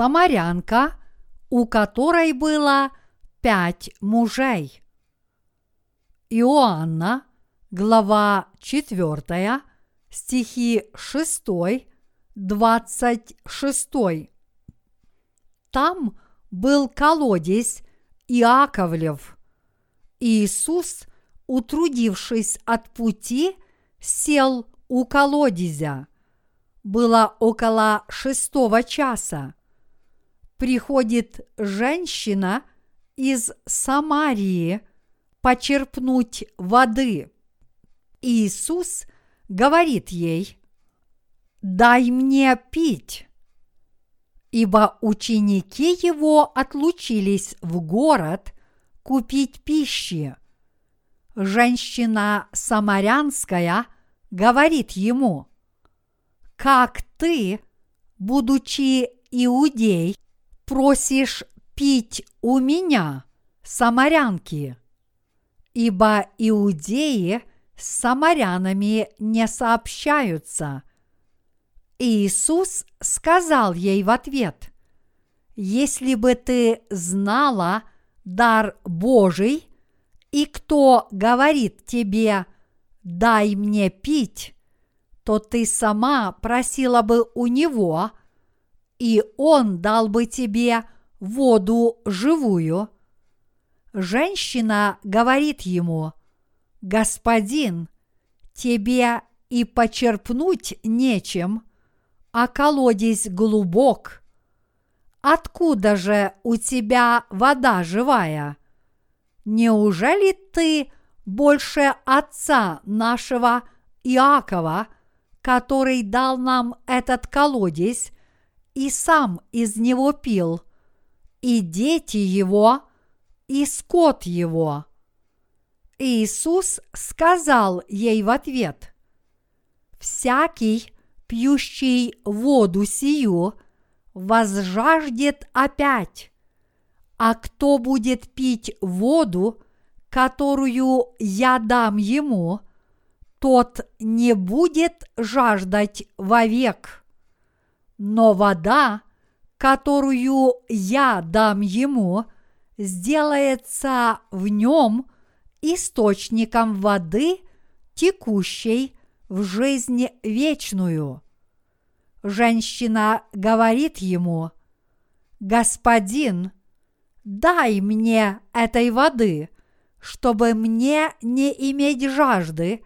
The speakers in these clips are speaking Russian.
самарянка, у которой было пять мужей. Иоанна, глава 4, стихи 6, 26. Там был колодец Иаковлев. Иисус, утрудившись от пути, сел у колодезя. Было около шестого часа. Приходит женщина из Самарии почерпнуть воды. Иисус говорит ей, «Дай мне пить» ибо ученики его отлучились в город купить пищи. Женщина самарянская говорит ему, «Как ты, будучи иудей, просишь пить у меня, самарянки?» Ибо иудеи с самарянами не сообщаются – Иисус сказал ей в ответ, «Если бы ты знала дар Божий, и кто говорит тебе, дай мне пить, то ты сама просила бы у него, и он дал бы тебе воду живую. Женщина говорит ему, Господин, тебе и почерпнуть нечем, а колодец глубок. Откуда же у тебя вода живая? Неужели ты больше отца нашего Иакова, который дал нам этот колодец и сам из него пил, и дети его, и скот его? Иисус сказал ей в ответ, «Всякий, пьющий воду сию, возжаждет опять. А кто будет пить воду, которую я дам ему, тот не будет жаждать вовек. Но вода, которую я дам ему, сделается в нем источником воды, текущей в жизнь вечную. Женщина говорит ему, «Господин, дай мне этой воды, чтобы мне не иметь жажды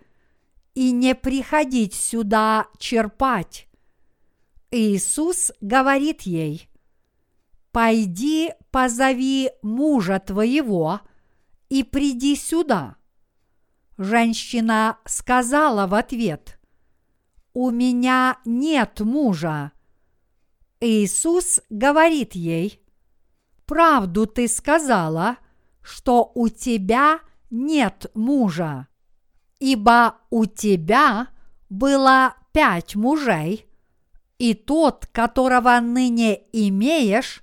и не приходить сюда черпать». Иисус говорит ей, «Пойди, позови мужа твоего и приди сюда». Женщина сказала в ответ, «У меня нет мужа». Иисус говорит ей, «Правду ты сказала, что у тебя нет мужа, ибо у тебя было пять мужей, и тот, которого ныне имеешь,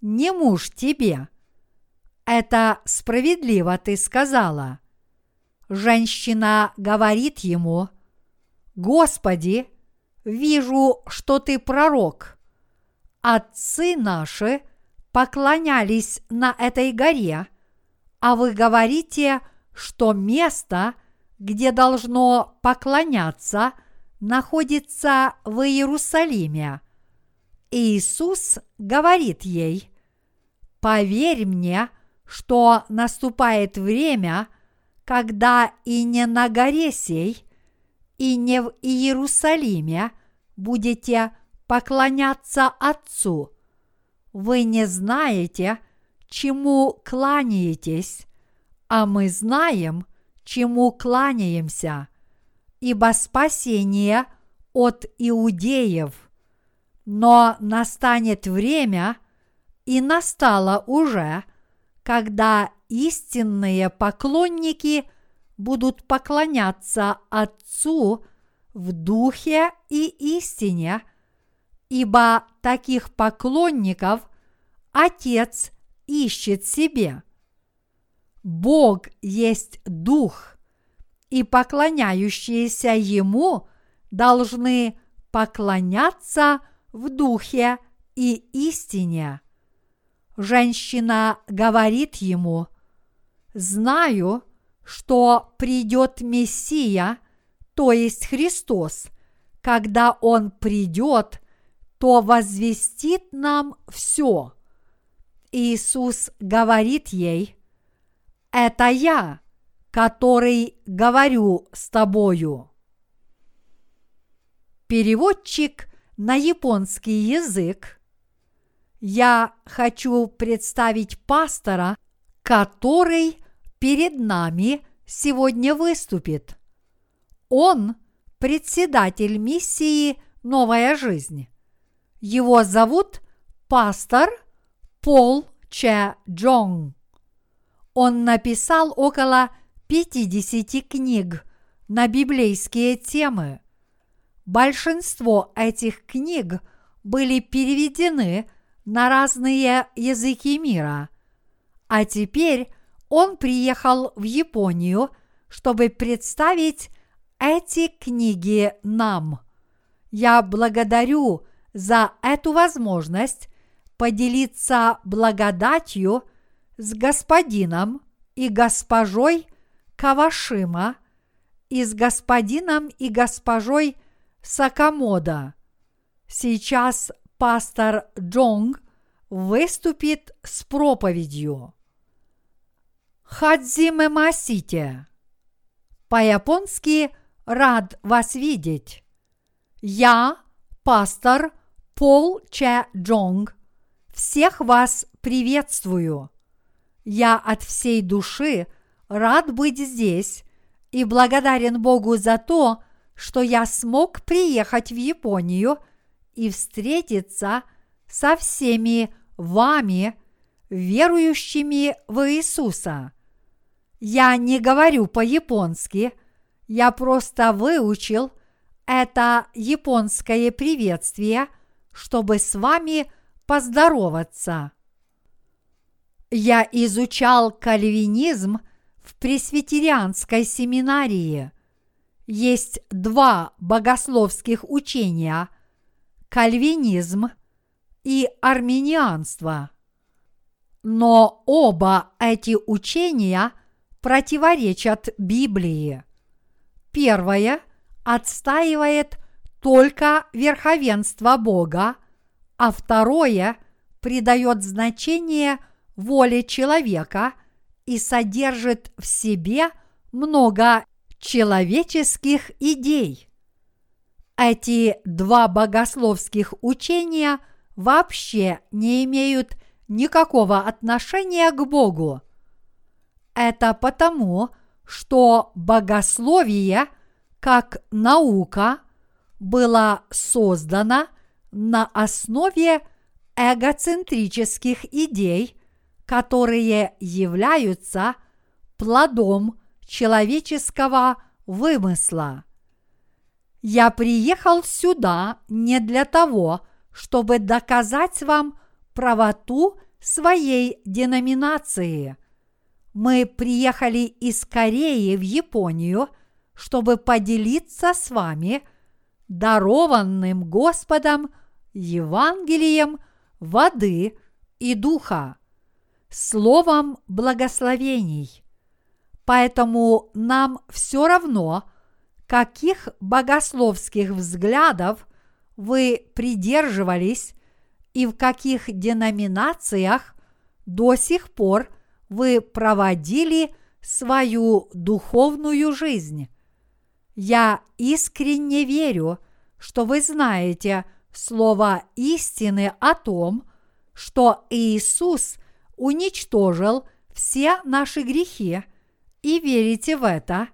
не муж тебе. Это справедливо ты сказала женщина говорит ему, «Господи, вижу, что ты пророк. Отцы наши поклонялись на этой горе, а вы говорите, что место, где должно поклоняться, находится в Иерусалиме. Иисус говорит ей, «Поверь мне, что наступает время – когда и не на горе сей, и не в Иерусалиме будете поклоняться Отцу. Вы не знаете, чему кланяетесь, а мы знаем, чему кланяемся, ибо спасение от иудеев. Но настанет время, и настало уже, когда истинные поклонники будут поклоняться Отцу в духе и истине, ибо таких поклонников Отец ищет себе. Бог есть Дух, и поклоняющиеся Ему должны поклоняться в Духе и истине. Женщина говорит ему, «Знаю, что придет Мессия, то есть Христос. Когда Он придет, то возвестит нам все». Иисус говорит ей, «Это я, который говорю с тобою». Переводчик на японский язык я хочу представить пастора, который перед нами сегодня выступит. Он председатель миссии «Новая жизнь». Его зовут пастор Пол Че Джонг. Он написал около 50 книг на библейские темы. Большинство этих книг были переведены на разные языки мира. А теперь он приехал в Японию, чтобы представить эти книги нам. Я благодарю за эту возможность поделиться благодатью с господином и госпожой Кавашима и с господином и госпожой Сакамода. Сейчас пастор Джонг выступит с проповедью. Хадзиме Масите. По-японски рад вас видеть. Я, пастор Пол Че Джонг, всех вас приветствую. Я от всей души рад быть здесь и благодарен Богу за то, что я смог приехать в Японию и встретиться со всеми вами, верующими в Иисуса. Я не говорю по-японски, я просто выучил это японское приветствие, чтобы с вами поздороваться. Я изучал кальвинизм в пресвитерианской семинарии. Есть два богословских учения – кальвинизм и арменианство. Но оба эти учения противоречат Библии. Первое отстаивает только верховенство Бога, а второе придает значение воле человека и содержит в себе много человеческих идей. Эти два богословских учения вообще не имеют никакого отношения к Богу. Это потому, что богословие, как наука, было создано на основе эгоцентрических идей, которые являются плодом человеческого вымысла. Я приехал сюда не для того, чтобы доказать вам правоту своей деноминации. Мы приехали из Кореи в Японию, чтобы поделиться с вами дарованным Господом Евангелием воды и духа, словом благословений. Поэтому нам все равно, каких богословских взглядов вы придерживались и в каких деноминациях до сих пор вы проводили свою духовную жизнь. Я искренне верю, что вы знаете слово истины о том, что Иисус уничтожил все наши грехи, и верите в это,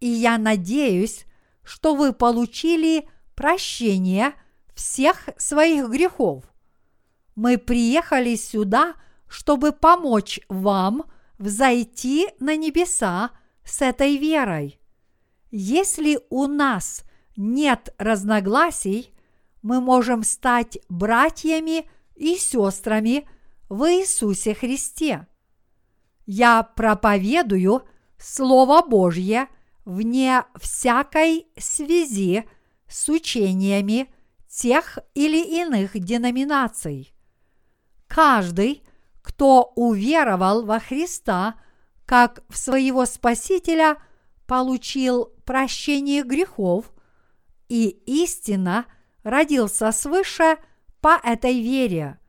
и я надеюсь, что вы получили прощение всех своих грехов. Мы приехали сюда, чтобы помочь вам взойти на небеса с этой верой. Если у нас нет разногласий, мы можем стать братьями и сестрами в Иисусе Христе. Я проповедую Слово Божье вне всякой связи с учениями тех или иных деноминаций. Каждый, кто уверовал во Христа как в своего Спасителя, получил прощение грехов и истинно родился свыше по этой вере,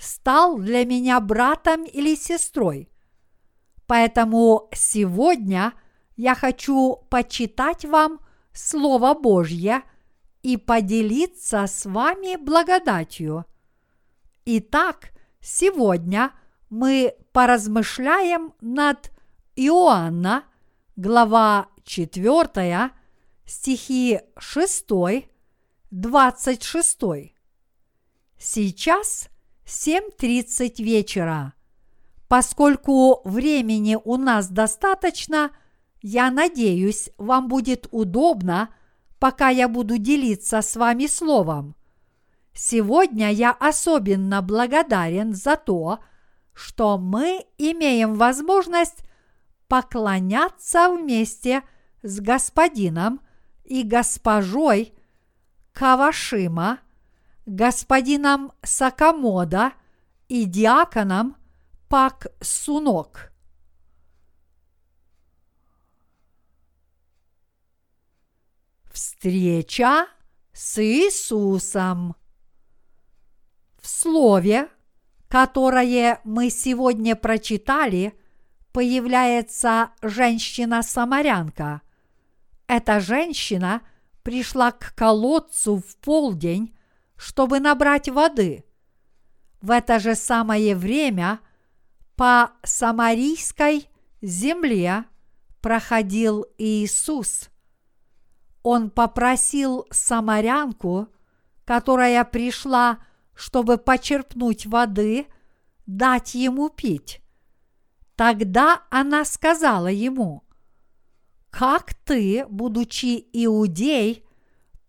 стал для меня братом или сестрой. Поэтому сегодня я хочу почитать вам Слово Божье и поделиться с вами благодатью. Итак, сегодня мы поразмышляем над Иоанна, глава 4, стихи 6, 26. Сейчас 7.30 вечера. Поскольку времени у нас достаточно, я надеюсь, вам будет удобно, пока я буду делиться с вами словом. Сегодня я особенно благодарен за то, что мы имеем возможность поклоняться вместе с господином и госпожой Кавашима, господином Сакамода и диаконом Пак Сунок. Встреча с Иисусом. В слове, которое мы сегодня прочитали, появляется женщина-самарянка. Эта женщина пришла к колодцу в полдень, чтобы набрать воды. В это же самое время по самарийской земле проходил Иисус. Он попросил самарянку, которая пришла, чтобы почерпнуть воды, дать ему пить. Тогда она сказала ему, «Как ты, будучи иудей,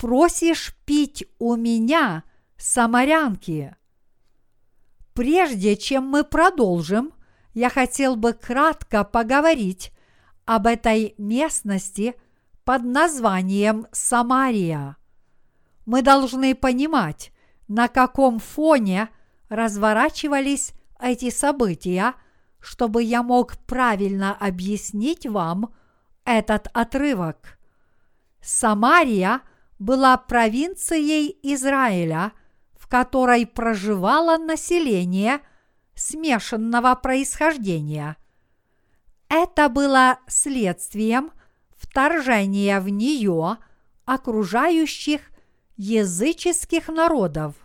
просишь пить у меня, самарянки?» Прежде чем мы продолжим, я хотел бы кратко поговорить об этой местности под названием Самария. Мы должны понимать, на каком фоне разворачивались эти события, чтобы я мог правильно объяснить вам этот отрывок. Самария была провинцией Израиля, в которой проживало население смешанного происхождения. Это было следствием вторжения в нее окружающих языческих народов.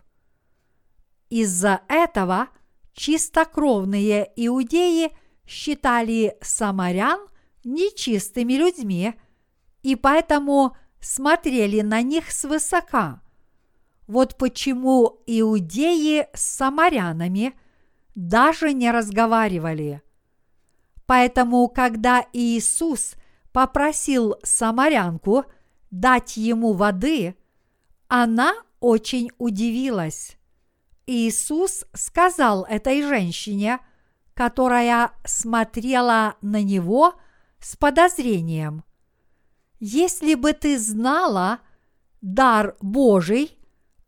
Из-за этого чистокровные иудеи считали самарян нечистыми людьми и поэтому смотрели на них свысока. Вот почему иудеи с самарянами даже не разговаривали. Поэтому, когда Иисус попросил самарянку дать ему воды, она очень удивилась. Иисус сказал этой женщине, которая смотрела на него с подозрением, «Если бы ты знала дар Божий,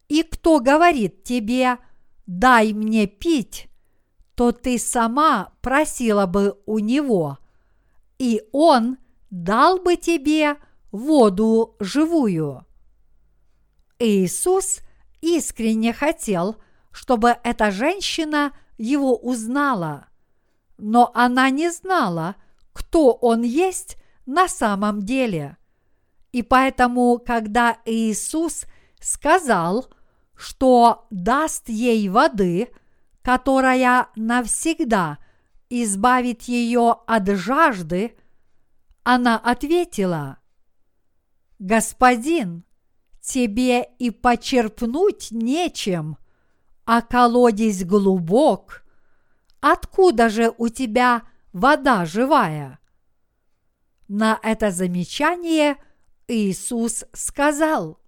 и кто говорит тебе, дай мне пить, то ты сама просила бы у него, и он дал бы тебе воду живую». Иисус искренне хотел, чтобы эта женщина его узнала, но она не знала, кто он есть на самом деле. И поэтому, когда Иисус сказал, что даст ей воды, которая навсегда избавит ее от жажды, она ответила, «Господин, тебе и почерпнуть нечем, а колодец глубок. Откуда же у тебя вода живая?» На это замечание Иисус сказал,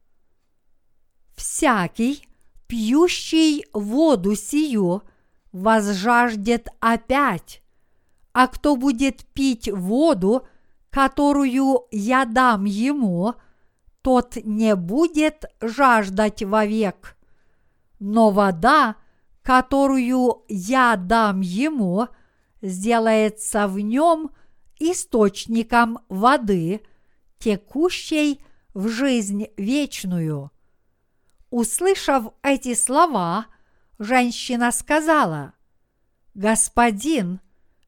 «Всякий, пьющий воду сию, возжаждет опять, а кто будет пить воду, которую я дам ему – тот не будет жаждать вовек. Но вода, которую я дам ему, сделается в нем источником воды, текущей в жизнь вечную. Услышав эти слова, женщина сказала, «Господин,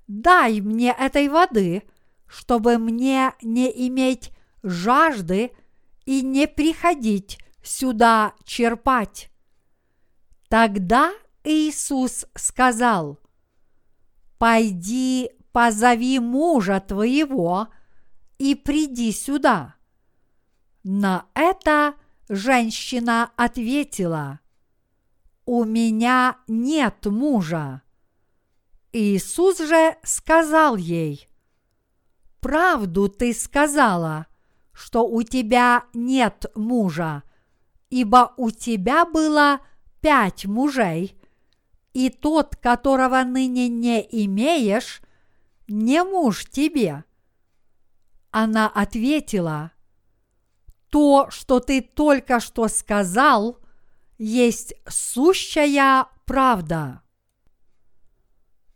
дай мне этой воды, чтобы мне не иметь жажды и не приходить сюда черпать». Тогда Иисус сказал, «Пойди, позови мужа твоего и приди сюда». На это женщина ответила, «У меня нет мужа». Иисус же сказал ей, «Правду ты сказала, что у тебя нет мужа, ибо у тебя было пять мужей, и тот, которого ныне не имеешь, не муж тебе». Она ответила, то, что ты только что сказал, есть сущая правда.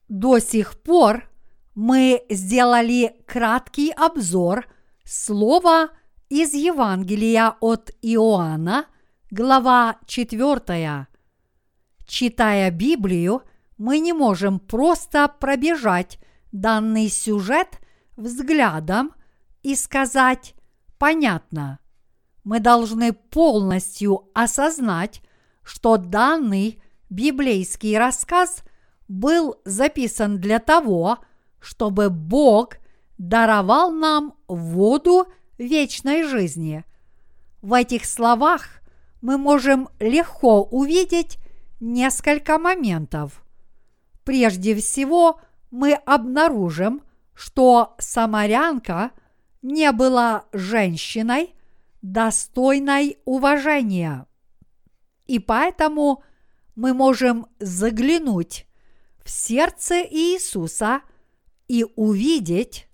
До сих пор мы сделали краткий обзор слова из Евангелия от Иоанна, глава 4. Читая Библию, мы не можем просто пробежать данный сюжет взглядом и сказать «понятно» мы должны полностью осознать, что данный библейский рассказ был записан для того, чтобы Бог даровал нам воду вечной жизни. В этих словах мы можем легко увидеть несколько моментов. Прежде всего, мы обнаружим, что самарянка не была женщиной, достойной уважения. И поэтому мы можем заглянуть в сердце Иисуса и увидеть,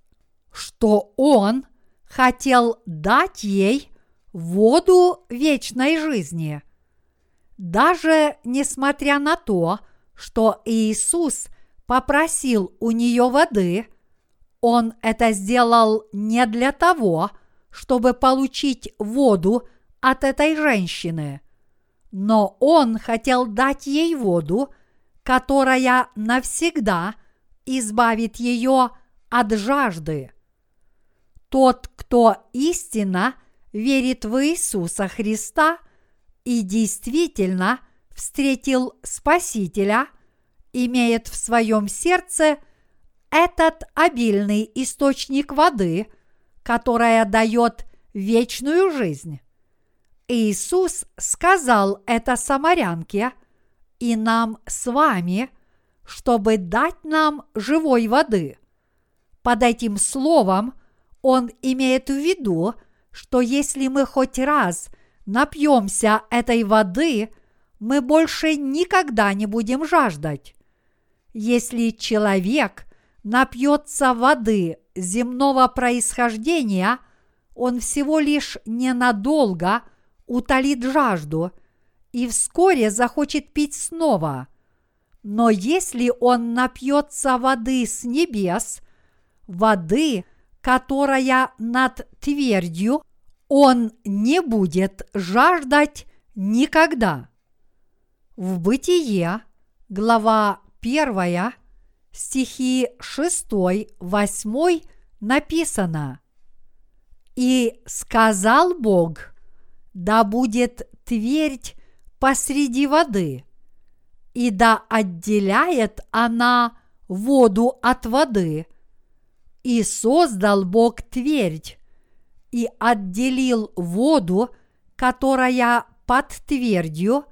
что Он хотел дать ей воду вечной жизни. Даже несмотря на то, что Иисус попросил у нее воды, Он это сделал не для того, чтобы получить воду от этой женщины. Но он хотел дать ей воду, которая навсегда избавит ее от жажды. Тот, кто истинно верит в Иисуса Христа и действительно встретил Спасителя, имеет в своем сердце этот обильный источник воды – которая дает вечную жизнь. Иисус сказал это самарянке и нам с вами, чтобы дать нам живой воды. Под этим словом он имеет в виду, что если мы хоть раз напьемся этой воды, мы больше никогда не будем жаждать. Если человек напьется воды земного происхождения, он всего лишь ненадолго утолит жажду и вскоре захочет пить снова. Но если он напьется воды с небес, воды, которая над твердью, он не будет жаждать никогда. В Бытие, глава 1, стихи 6-8 написано «И сказал Бог, да будет твердь посреди воды, и да отделяет она воду от воды. И создал Бог твердь, и отделил воду, которая под твердью,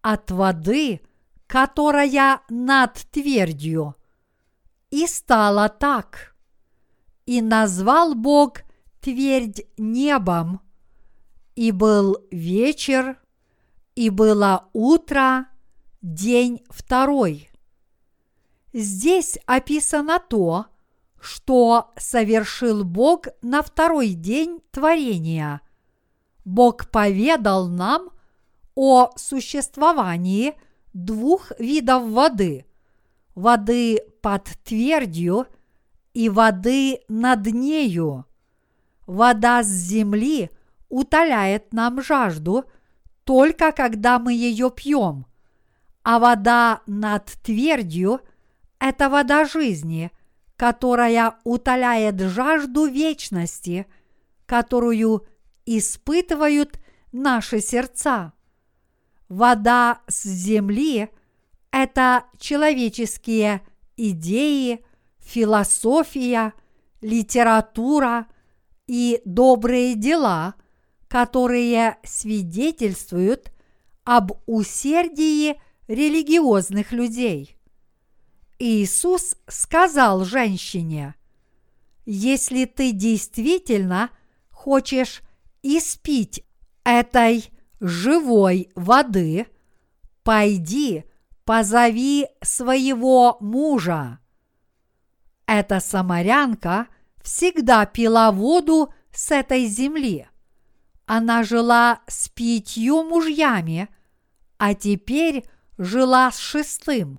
от воды, которая над твердью. И стало так. И назвал Бог твердь небом, и был вечер, и было утро, день второй. Здесь описано то, что совершил Бог на второй день творения. Бог поведал нам о существовании двух видов воды – воды под твердью и воды над нею. Вода с земли утоляет нам жажду только когда мы ее пьем, а вода над твердью – это вода жизни, которая утоляет жажду вечности, которую испытывают наши сердца. Вода с земли – это человеческие идеи, философия, литература и добрые дела, которые свидетельствуют об усердии религиозных людей. Иисус сказал женщине, если ты действительно хочешь испить этой живой воды, пойди, позови своего мужа. Эта самарянка всегда пила воду с этой земли. Она жила с пятью мужьями, а теперь жила с шестым,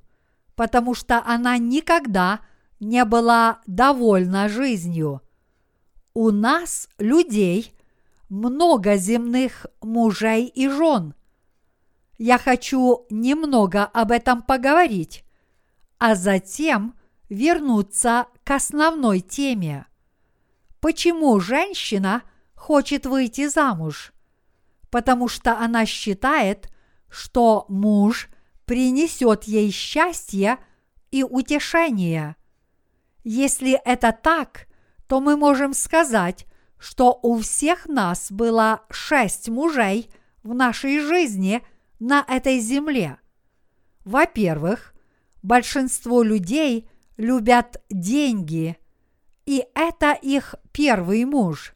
потому что она никогда не была довольна жизнью. У нас, людей, много земных мужей и жен. Я хочу немного об этом поговорить, а затем вернуться к основной теме. Почему женщина хочет выйти замуж? Потому что она считает, что муж принесет ей счастье и утешение. Если это так, то мы можем сказать, что у всех нас было шесть мужей в нашей жизни на этой земле. Во-первых, большинство людей любят деньги, и это их первый муж.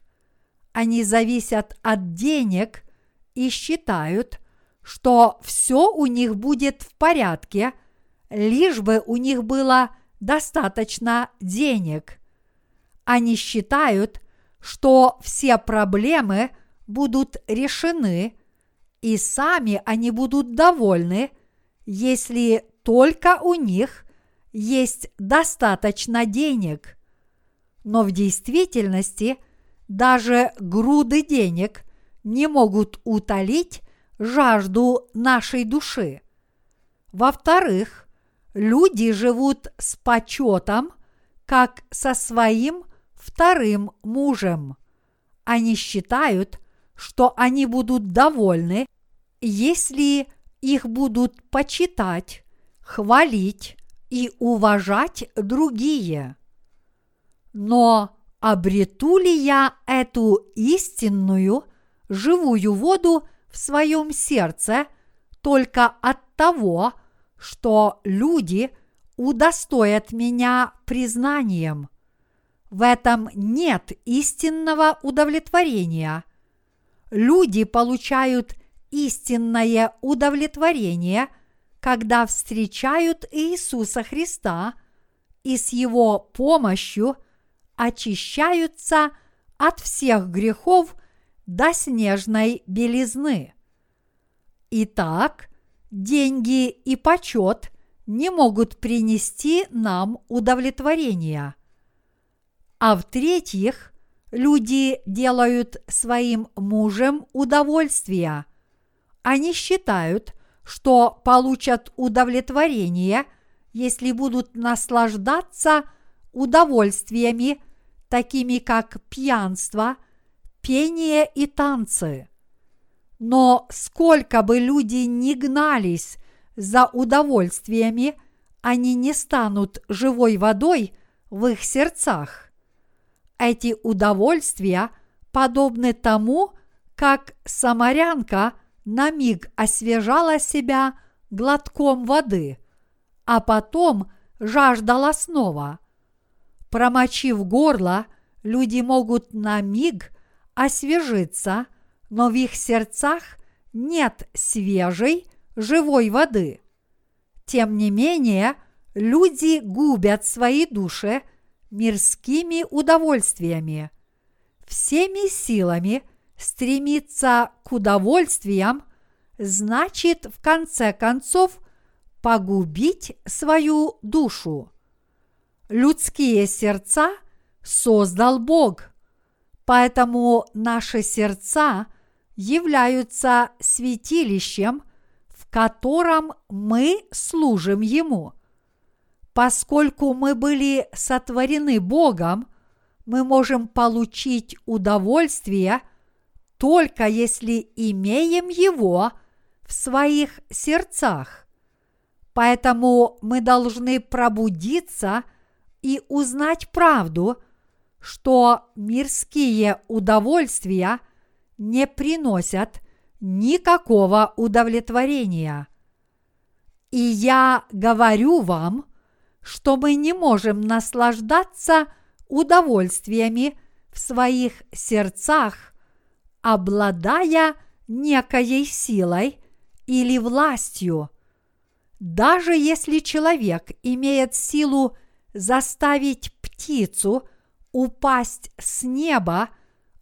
Они зависят от денег и считают, что все у них будет в порядке, лишь бы у них было достаточно денег. Они считают, что все проблемы будут решены, и сами они будут довольны, если только у них есть достаточно денег. Но в действительности даже груды денег не могут утолить жажду нашей души. Во-вторых, люди живут с почетом, как со своим вторым мужем. Они считают, что они будут довольны, если их будут почитать, хвалить и уважать другие. Но обрету ли я эту истинную, живую воду в своем сердце только от того, что люди удостоят меня признанием? В этом нет истинного удовлетворения. Люди получают истинное удовлетворение, когда встречают Иисуса Христа и с Его помощью очищаются от всех грехов до снежной белизны. Итак, деньги и почет не могут принести нам удовлетворения – а в-третьих, люди делают своим мужем удовольствие. Они считают, что получат удовлетворение, если будут наслаждаться удовольствиями, такими как пьянство, пение и танцы. Но сколько бы люди ни гнались за удовольствиями, они не станут живой водой в их сердцах. Эти удовольствия подобны тому, как самарянка на миг освежала себя глотком воды, а потом жаждала снова. Промочив горло, люди могут на миг освежиться, но в их сердцах нет свежей, живой воды. Тем не менее, люди губят свои души – мирскими удовольствиями, всеми силами стремиться к удовольствиям, значит в конце концов погубить свою душу. Людские сердца создал Бог, поэтому наши сердца являются святилищем, в котором мы служим Ему. Поскольку мы были сотворены Богом, мы можем получить удовольствие только если имеем его в своих сердцах. Поэтому мы должны пробудиться и узнать правду, что мирские удовольствия не приносят никакого удовлетворения. И я говорю вам, что мы не можем наслаждаться удовольствиями в своих сердцах, обладая некоей силой или властью. Даже если человек имеет силу заставить птицу упасть с неба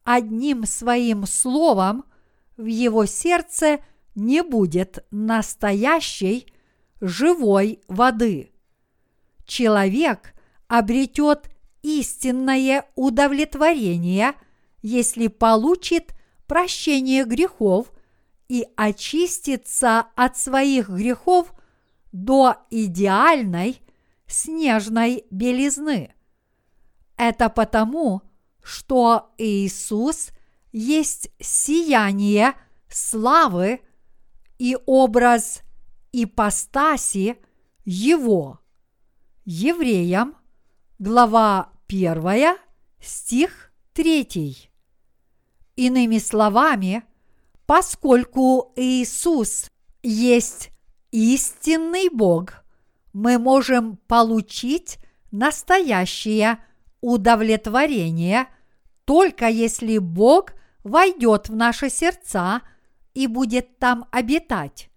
одним своим словом, в его сердце не будет настоящей живой воды человек обретет истинное удовлетворение, если получит прощение грехов и очистится от своих грехов до идеальной снежной белизны. Это потому, что Иисус есть сияние славы и образ ипостаси Его. Евреям, глава 1, стих 3. Иными словами, поскольку Иисус есть истинный Бог, мы можем получить настоящее удовлетворение только если Бог войдет в наши сердца и будет там обитать.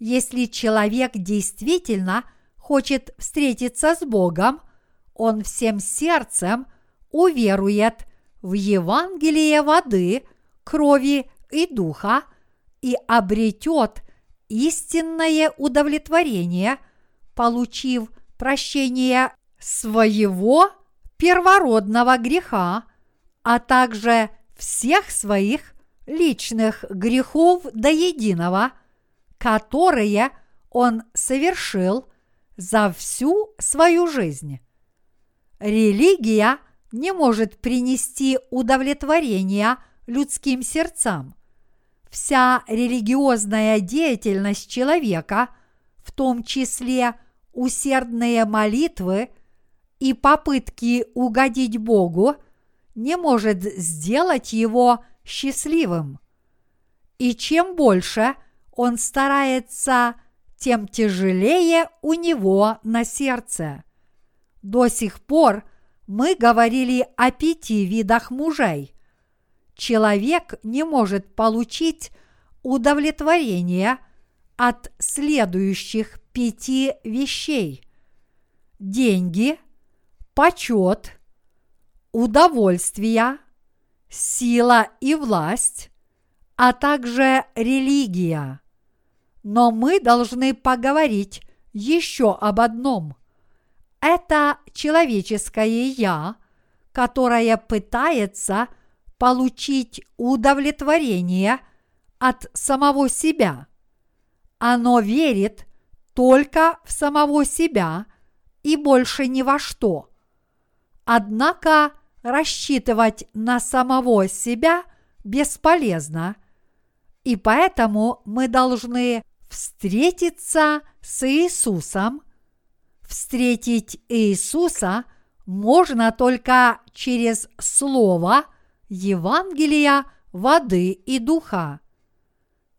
Если человек действительно – хочет встретиться с Богом, он всем сердцем уверует в Евангелие воды, крови и духа и обретет истинное удовлетворение, получив прощение своего первородного греха, а также всех своих личных грехов до единого, которые он совершил – за всю свою жизнь. Религия не может принести удовлетворения людским сердцам. Вся религиозная деятельность человека, в том числе усердные молитвы и попытки угодить Богу, не может сделать его счастливым. И чем больше он старается тем тяжелее у него на сердце. До сих пор мы говорили о пяти видах мужей. Человек не может получить удовлетворение от следующих пяти вещей. Деньги, почет, удовольствие, сила и власть, а также религия. Но мы должны поговорить еще об одном. Это человеческое «я», которое пытается получить удовлетворение от самого себя. Оно верит только в самого себя и больше ни во что. Однако рассчитывать на самого себя бесполезно, и поэтому мы должны встретиться с Иисусом, встретить Иисуса можно только через Слово Евангелия, воды и духа.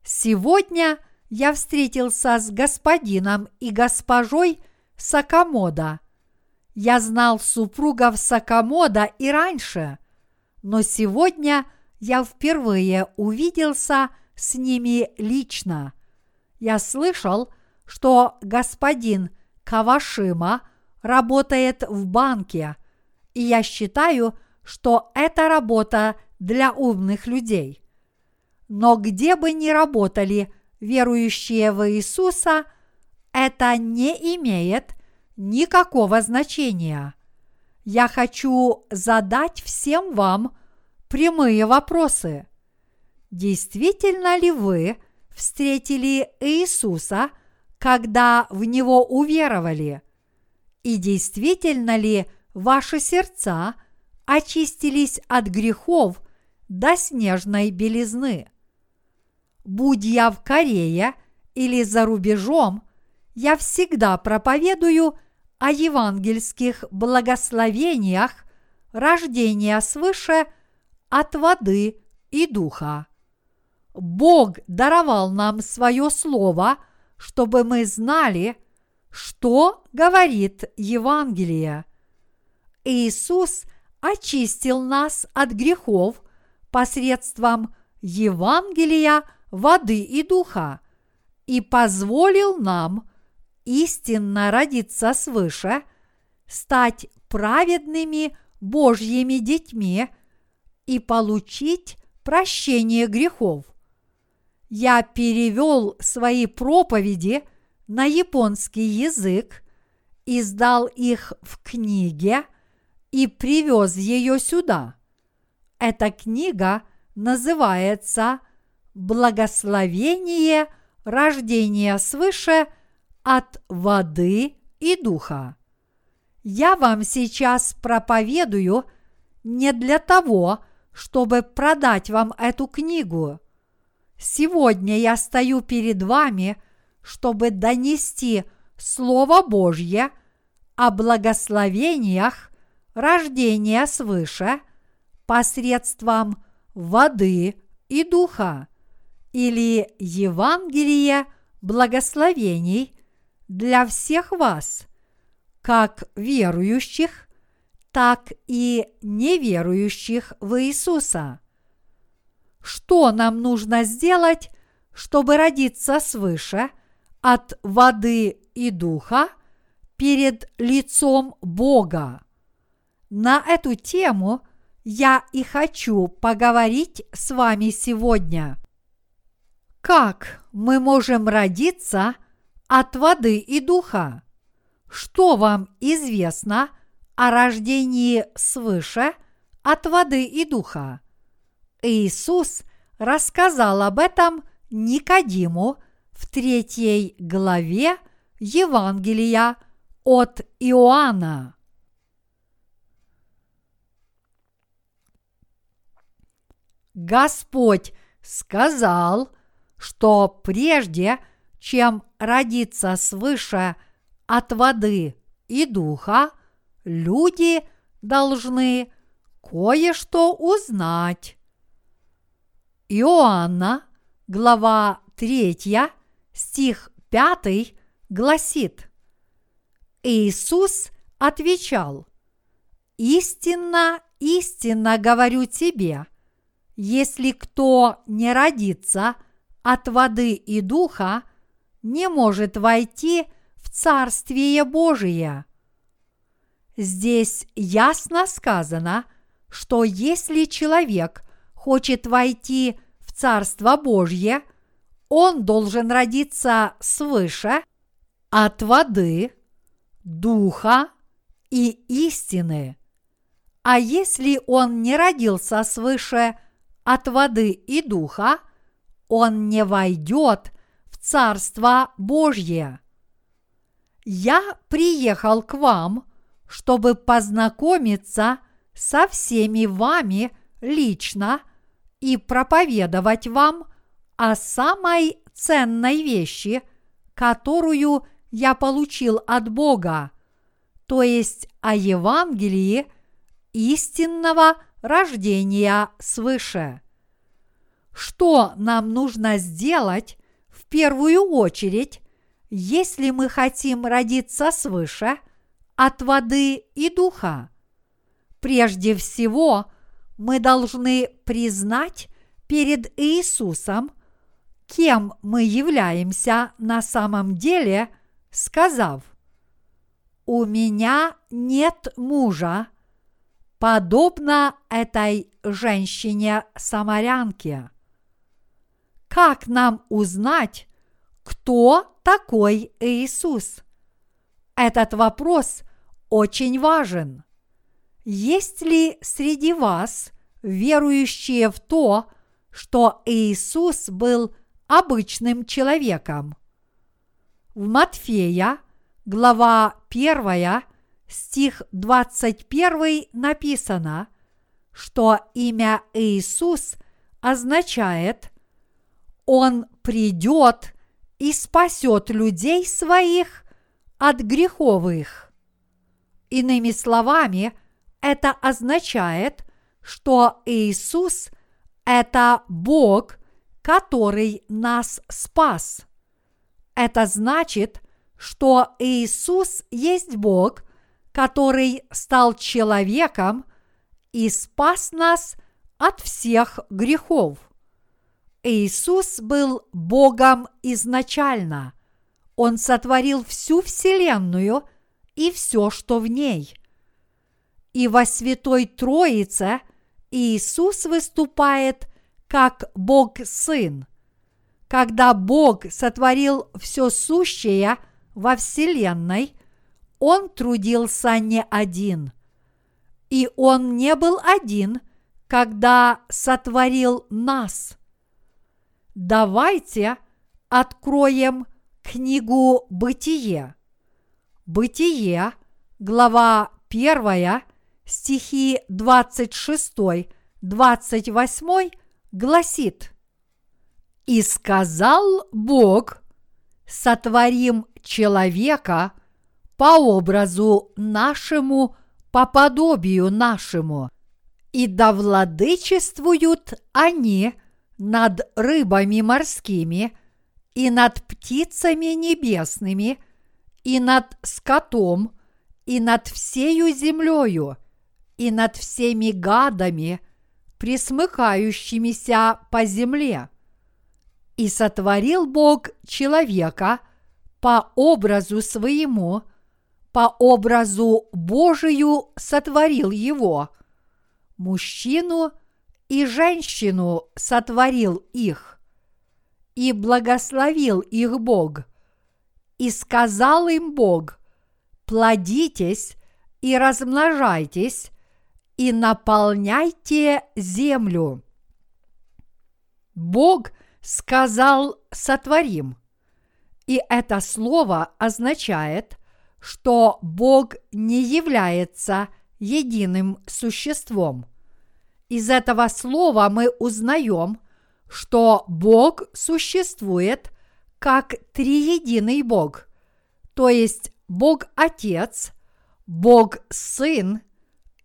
Сегодня я встретился с господином и госпожой Сакамода. Я знал супругов Сакамода и раньше, но сегодня я впервые увиделся с ними лично я слышал, что господин Кавашима работает в банке, и я считаю, что это работа для умных людей. Но где бы ни работали верующие в Иисуса, это не имеет никакого значения. Я хочу задать всем вам прямые вопросы. Действительно ли вы встретили Иисуса, когда в Него уверовали? И действительно ли ваши сердца очистились от грехов до снежной белизны? Будь я в Корее или за рубежом, я всегда проповедую о евангельских благословениях рождения свыше от воды и духа. Бог даровал нам свое слово, чтобы мы знали, что говорит Евангелие. Иисус очистил нас от грехов посредством Евангелия воды и духа и позволил нам истинно родиться свыше, стать праведными Божьими детьми и получить прощение грехов – я перевел свои проповеди на японский язык, издал их в книге и привез ее сюда. Эта книга называется «Благословение рождения свыше от воды и духа». Я вам сейчас проповедую не для того, чтобы продать вам эту книгу – Сегодня я стою перед вами, чтобы донести Слово Божье о благословениях рождения свыше посредством воды и духа или Евангелие благословений для всех вас, как верующих, так и неверующих в Иисуса что нам нужно сделать, чтобы родиться свыше от воды и духа перед лицом Бога. На эту тему я и хочу поговорить с вами сегодня. Как мы можем родиться от воды и духа? Что вам известно о рождении свыше от воды и духа? Иисус рассказал об этом Никодиму в третьей главе Евангелия от Иоанна. Господь сказал, что прежде чем родиться свыше от воды и духа, люди должны кое-что узнать. Иоанна, глава 3, стих 5 гласит Иисус отвечал, «Истинно, истинно говорю тебе, если кто не родится от воды и духа, не может войти в Царствие Божие». Здесь ясно сказано, что если человек хочет войти в Царство Божье, он должен родиться свыше от воды, духа и истины. А если он не родился свыше от воды и духа, он не войдет в Царство Божье. Я приехал к вам, чтобы познакомиться со всеми вами лично и проповедовать вам о самой ценной вещи, которую я получил от Бога, то есть о Евангелии истинного рождения свыше. Что нам нужно сделать в первую очередь, если мы хотим родиться свыше от воды и духа? Прежде всего – мы должны признать перед Иисусом, кем мы являемся на самом деле, сказав, «У меня нет мужа», подобно этой женщине-самарянке. как нам узнать, кто такой Иисус? Этот вопрос очень важен. Есть ли среди вас верующие в то, что Иисус был обычным человеком? В Матфея, глава 1, стих 21 написано, что имя Иисус означает «Он придет и спасет людей своих от греховых». Иными словами, это означает, что Иисус – это Бог, который нас спас. Это значит, что Иисус есть Бог, который стал человеком и спас нас от всех грехов. Иисус был Богом изначально. Он сотворил всю Вселенную и все, что в ней. И во Святой Троице Иисус выступает как Бог-Сын. Когда Бог сотворил все сущее во Вселенной, он трудился не один. И он не был один, когда сотворил нас. Давайте откроем книгу Бытие. Бытие, глава 1, стихи 26-28 гласит «И сказал Бог, сотворим человека – по образу нашему, по подобию нашему, и да владычествуют они над рыбами морскими, и над птицами небесными, и над скотом, и над всею землею, и над всеми гадами, присмыкающимися по земле. И сотворил Бог человека по образу своему – по образу Божию сотворил его. Мужчину и женщину сотворил их. И благословил их Бог. И сказал им Бог, плодитесь и размножайтесь, и наполняйте землю. Бог сказал сотворим. И это слово означает – что Бог не является единым существом. Из этого слова мы узнаем, что Бог существует как триединый Бог, то есть Бог Отец, Бог Сын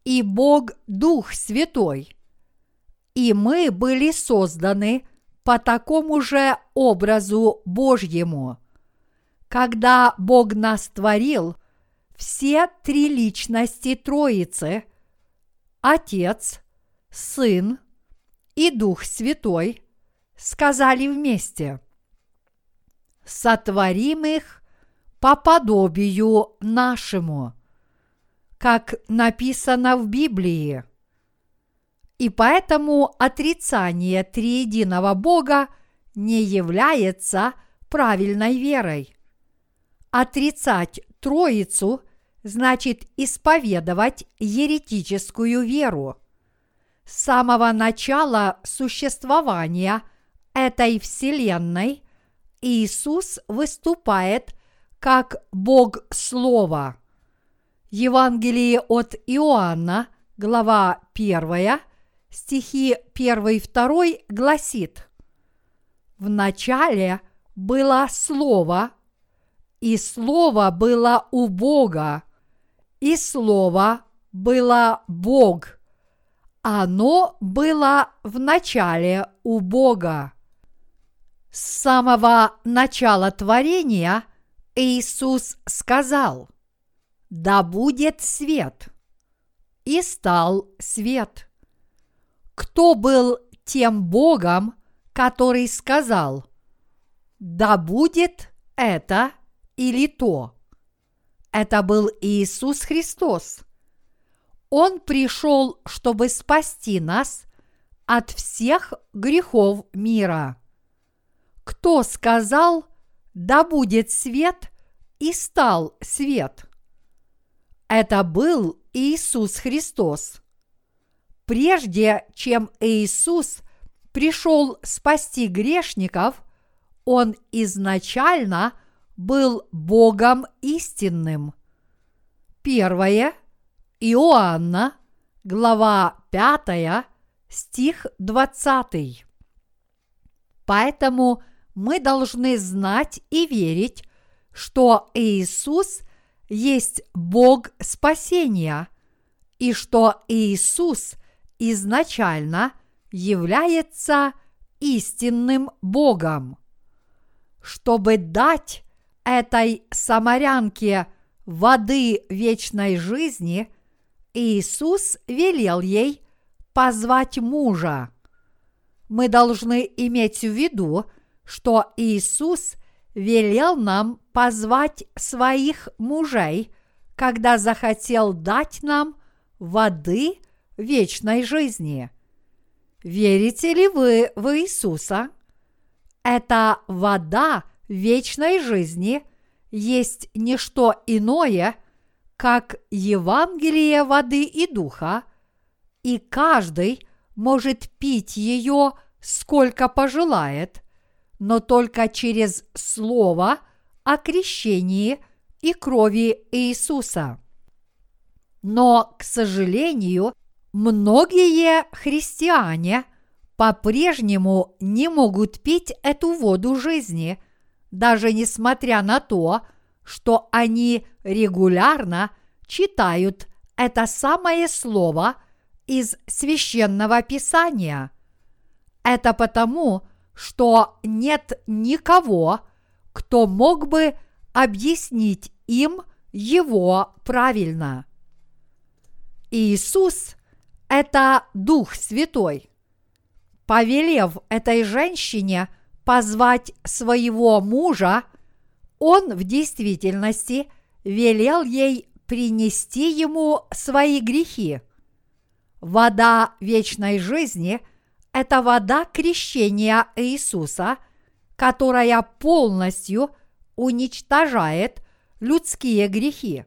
и Бог Дух Святой. И мы были созданы по такому же образу Божьему. Когда Бог нас творил, все три личности Троицы – Отец, Сын и Дух Святой – сказали вместе «Сотворим их по подобию нашему», как написано в Библии. И поэтому отрицание триединого Бога не является правильной верой – Отрицать Троицу значит исповедовать еретическую веру. С самого начала существования этой Вселенной Иисус выступает как Бог Слова. Евангелие от Иоанна, глава 1, стихи 1-2 гласит «В начале было Слово, и Слово было у Бога, и Слово было Бог. Оно было в начале у Бога. С самого начала творения Иисус сказал, «Да будет свет!» И стал свет. Кто был тем Богом, который сказал, «Да будет это!» или то. Это был Иисус Христос. Он пришел, чтобы спасти нас от всех грехов мира. кто сказал «Да будет свет» и стал свет? Это был Иисус Христос. Прежде чем Иисус пришел спасти грешников, Он изначально был Богом истинным. Первое Иоанна, глава 5, стих 20. Поэтому мы должны знать и верить, что Иисус есть Бог спасения, и что Иисус изначально является истинным Богом. Чтобы дать этой самарянке воды вечной жизни, Иисус велел ей позвать мужа. Мы должны иметь в виду, что Иисус велел нам позвать своих мужей, когда захотел дать нам воды вечной жизни. Верите ли вы в Иисуса? Эта вода вечной жизни есть не что иное, как Евангелие воды и духа, и каждый может пить ее сколько пожелает, но только через слово о крещении и крови Иисуса. Но, к сожалению, многие христиане по-прежнему не могут пить эту воду жизни, даже несмотря на то, что они регулярно читают это самое слово из священного писания. Это потому, что нет никого, кто мог бы объяснить им его правильно. Иисус – это Дух Святой. Повелев этой женщине позвать своего мужа, он в действительности велел ей принести ему свои грехи. Вода вечной жизни – это вода крещения Иисуса, которая полностью уничтожает людские грехи.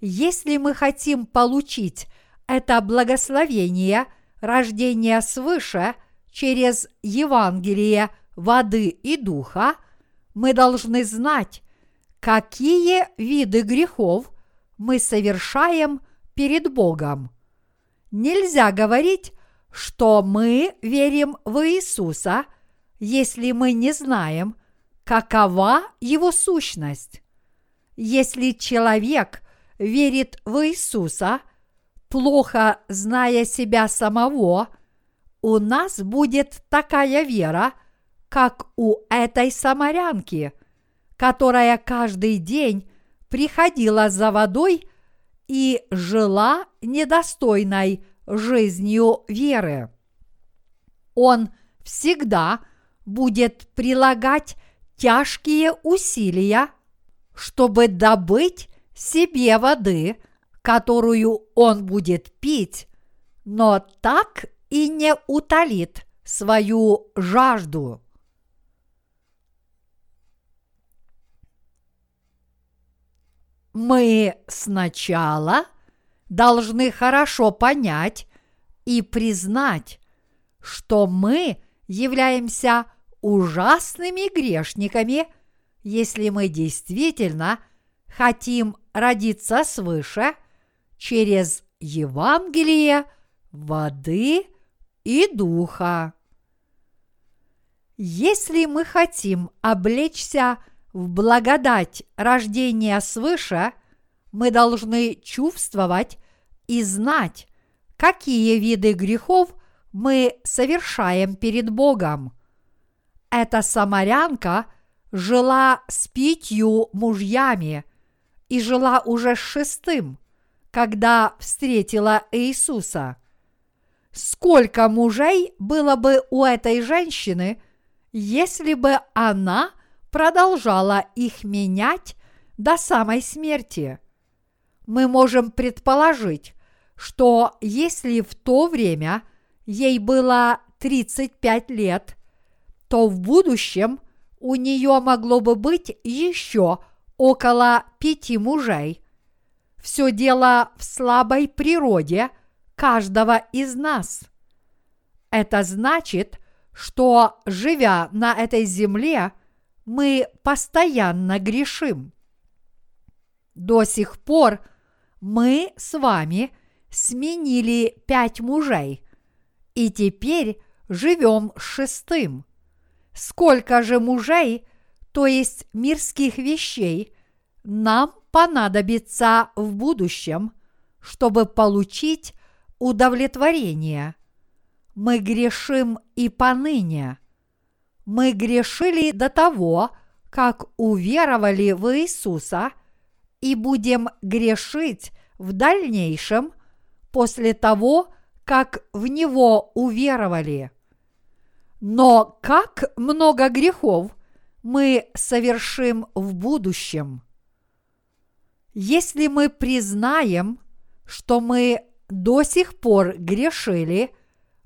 Если мы хотим получить это благословение рождения свыше через Евангелие воды и духа, мы должны знать, какие виды грехов мы совершаем перед Богом. Нельзя говорить, что мы верим в Иисуса, если мы не знаем, какова его сущность. Если человек верит в Иисуса, плохо зная себя самого, у нас будет такая вера – как у этой самарянки, которая каждый день приходила за водой и жила недостойной жизнью веры. Он всегда будет прилагать тяжкие усилия, чтобы добыть себе воды, которую он будет пить, но так и не утолит свою жажду. мы сначала должны хорошо понять и признать, что мы являемся ужасными грешниками, если мы действительно хотим родиться свыше через Евангелие воды и духа. Если мы хотим облечься в благодать рождения свыше мы должны чувствовать и знать, какие виды грехов мы совершаем перед Богом. Эта самарянка жила с пятью мужьями и жила уже с шестым, когда встретила Иисуса. Сколько мужей было бы у этой женщины, если бы она – продолжала их менять до самой смерти. Мы можем предположить, что если в то время ей было 35 лет, то в будущем у нее могло бы быть еще около пяти мужей. Все дело в слабой природе каждого из нас. Это значит, что, живя на этой земле, мы постоянно грешим. До сих пор мы с вами сменили пять мужей, и теперь живем шестым. Сколько же мужей, то есть мирских вещей, нам понадобится в будущем, чтобы получить удовлетворение. Мы грешим и поныне. Мы грешили до того, как уверовали в Иисуса, и будем грешить в дальнейшем после того, как в Него уверовали. Но как много грехов мы совершим в будущем. Если мы признаем, что мы до сих пор грешили,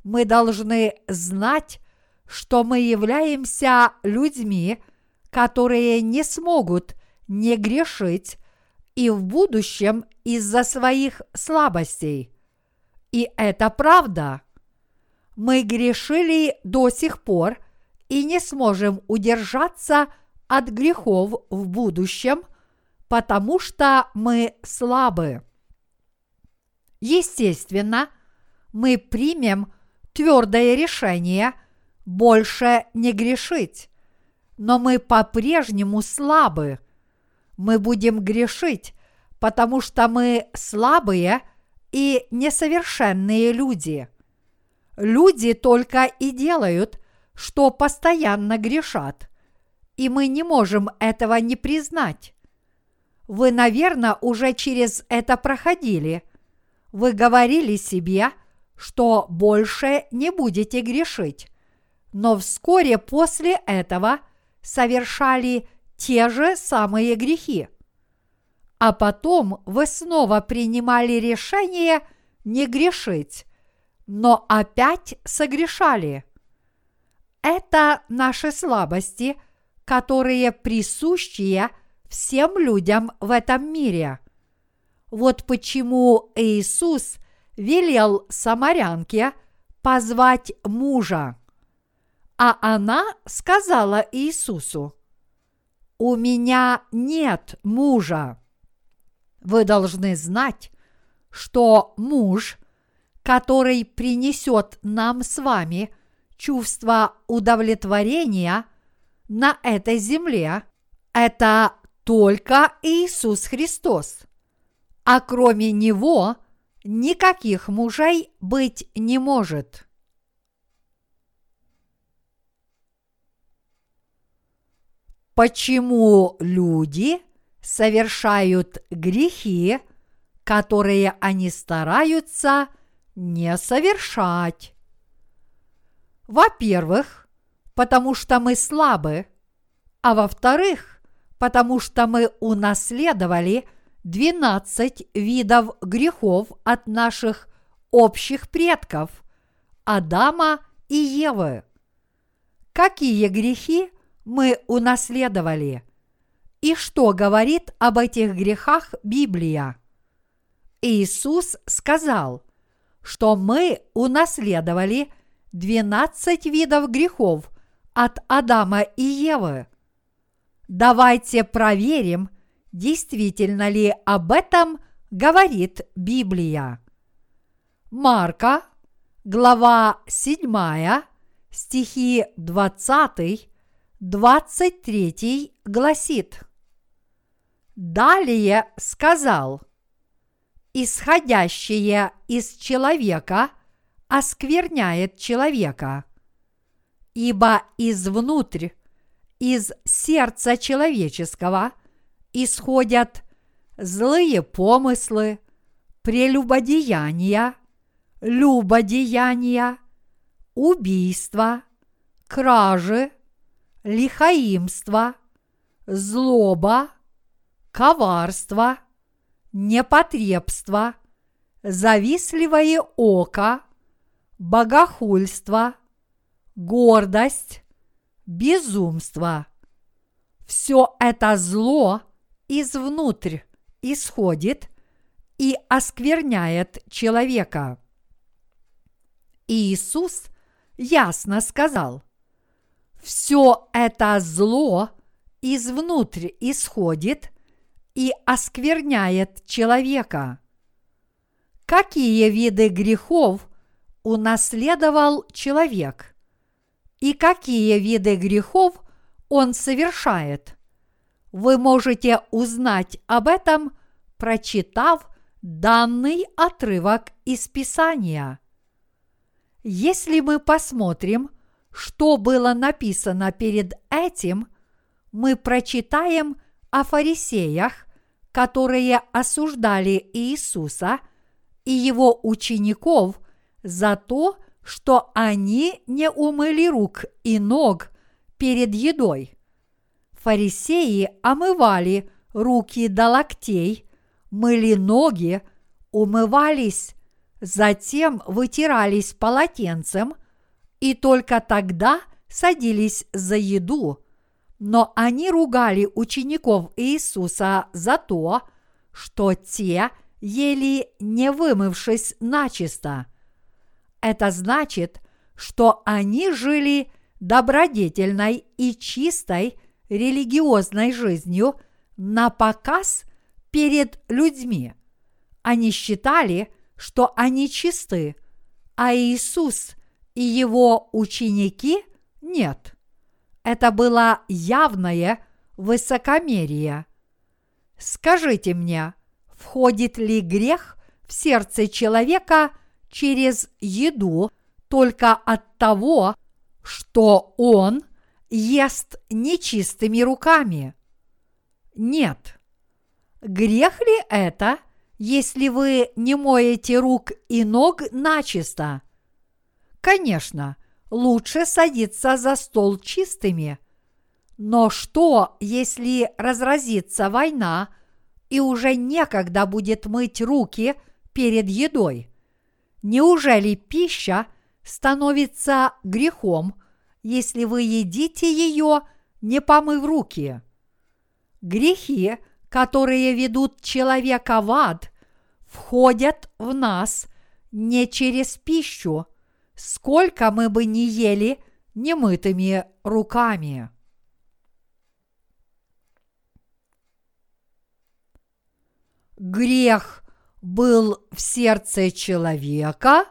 мы должны знать, что мы являемся людьми, которые не смогут не грешить и в будущем из-за своих слабостей. И это правда мы грешили до сих пор и не сможем удержаться от грехов в будущем, потому что мы слабы. Естественно, мы примем твердое решение больше не грешить, но мы по-прежнему слабы. Мы будем грешить, потому что мы слабые и несовершенные люди – Люди только и делают, что постоянно грешат, и мы не можем этого не признать. Вы, наверное, уже через это проходили. Вы говорили себе, что больше не будете грешить, но вскоре после этого совершали те же самые грехи. А потом вы снова принимали решение не грешить, но опять согрешали. Это наши слабости, которые присущие всем людям в этом мире. Вот почему Иисус велел самарянке позвать мужа. А она сказала Иисусу, «У меня нет мужа». Вы должны знать, что муж который принесет нам с вами чувство удовлетворения на этой земле, это только Иисус Христос. А кроме Него никаких мужей быть не может. Почему люди совершают грехи, которые они стараются – не совершать. Во-первых, потому что мы слабы, а во-вторых, потому что мы унаследовали 12 видов грехов от наших общих предков Адама и Евы. Какие грехи мы унаследовали? И что говорит об этих грехах Библия? Иисус сказал – что мы унаследовали 12 видов грехов от Адама и Евы. Давайте проверим, действительно ли об этом говорит Библия. Марка, глава 7, стихи 20, 23 гласит. Далее сказал – исходящее из человека оскверняет человека. Ибо извнутрь, из сердца человеческого исходят злые помыслы, прелюбодеяния, любодеяния, убийства, кражи, лихаимство, злоба, коварство – непотребство, завистливое око, богохульство, гордость, безумство. все это зло извнутрь исходит и оскверняет человека. Иисус ясно сказал, все это зло извнутрь исходит и оскверняет человека. Какие виды грехов унаследовал человек? И какие виды грехов он совершает? Вы можете узнать об этом, прочитав данный отрывок из Писания. Если мы посмотрим, что было написано перед этим, мы прочитаем о фарисеях, которые осуждали Иисуса и его учеников за то, что они не умыли рук и ног перед едой. Фарисеи омывали руки до локтей, мыли ноги, умывались, затем вытирались полотенцем и только тогда садились за еду. Но они ругали учеников Иисуса за то, что те ели не вымывшись начисто. Это значит, что они жили добродетельной и чистой религиозной жизнью на показ перед людьми. Они считали, что они чисты, а Иисус и его ученики нет. Это было явное высокомерие. Скажите мне, входит ли грех в сердце человека через еду только от того, что он ест нечистыми руками? Нет. Грех ли это, если вы не моете рук и ног начисто? Конечно, лучше садиться за стол чистыми. Но что, если разразится война, и уже некогда будет мыть руки перед едой? Неужели пища становится грехом, если вы едите ее, не помыв руки? Грехи, которые ведут человека в ад, входят в нас не через пищу, сколько мы бы не ели немытыми руками. Грех был в сердце человека